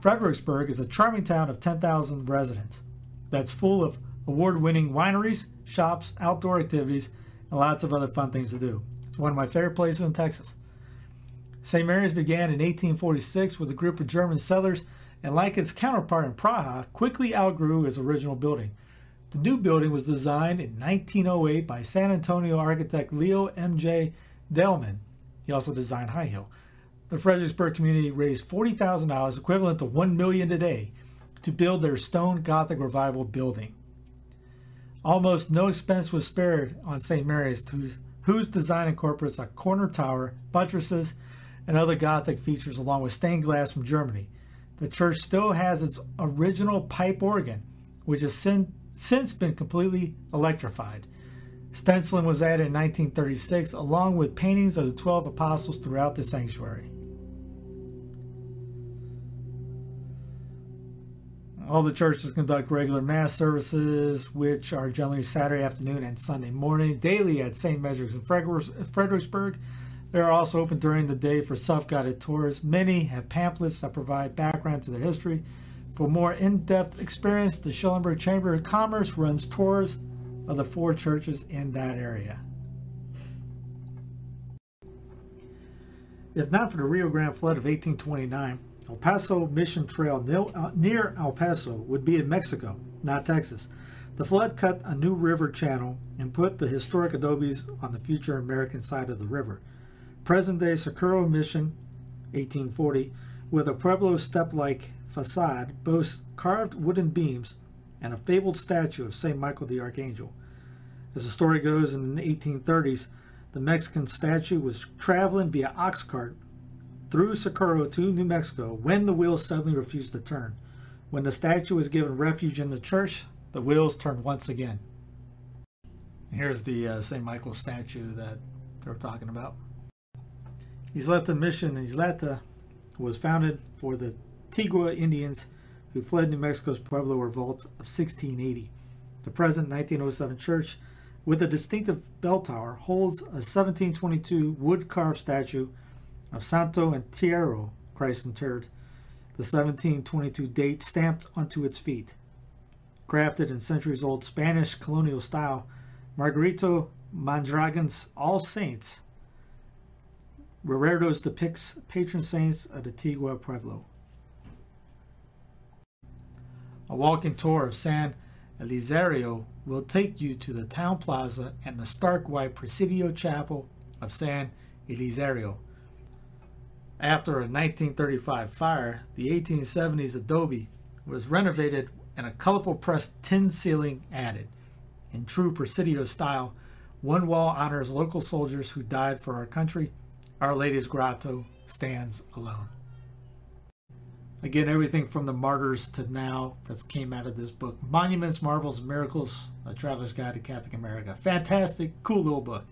Fredericksburg is a charming town of 10,000 residents that's full of award winning wineries, shops, outdoor activities, and lots of other fun things to do. It's one of my favorite places in Texas. St. Mary's began in 1846 with a group of German settlers and, like its counterpart in Praha, quickly outgrew its original building. The new building was designed in 1908 by San Antonio architect Leo M.J. Dielmann. He also designed High Hill. The Fredericksburg community raised $40,000, equivalent to 1 million today, to build their stone Gothic revival building. Almost no expense was spared on St. Mary's, whose, whose design incorporates a corner tower, buttresses, and other Gothic features, along with stained glass from Germany. The church still has its original pipe organ, which has since been completely electrified. Stenciling was added in 1936, along with paintings of the 12 apostles throughout the sanctuary. All the churches conduct regular Mass services, which are generally Saturday afternoon and Sunday morning, daily at St. Mary's in Fredericksburg. They are also open during the day for self guided tours. Many have pamphlets that provide background to their history. For more in depth experience, the Schulenburg Chamber of Commerce runs tours of the four churches in that area. If not for the Rio Grande flood of 1829, El Paso Mission Trail uh, near El Paso would be in Mexico, not Texas. The flood cut a new river channel and put the historic adobes on the future American side of the river. Present day Socorro Mission, 1840, with a Pueblo step like facade, boasts carved wooden beams and a fabled statue of St. Michael the Archangel. As the story goes, in the 1830s, the Mexican statue was traveling via ox cart through Socorro to New Mexico when the wheels suddenly refused to turn. When the statue was given refuge in the church, the wheels turned once again. Here's the uh, St. Michael statue that they're talking about. Isleta Mission Isleta was founded for the Tigua Indians who fled New Mexico's Pueblo Revolt of 1680. The present 1907 church, with a distinctive bell tower, holds a 1722 wood carved statue of Santo Entierro, Christ interred, the 1722 date stamped onto its feet. Crafted in centuries old Spanish colonial style, Margarito Mondragon's All Saints Reredos depicts patron saints of the Tigua Pueblo. A walking tour of San Elizario will take you to the town plaza and the stark white Presidio Chapel of San Elizario. After a 1935 fire, the 1870s adobe was renovated and a colorful pressed tin ceiling added. In true Presidio style, one wall honors local soldiers who died for our country our Lady's Grotto stands alone. Again, everything from the martyrs to now that came out of this book Monuments, Marvels, Miracles, A Traveler's Guide to Catholic America. Fantastic, cool little book.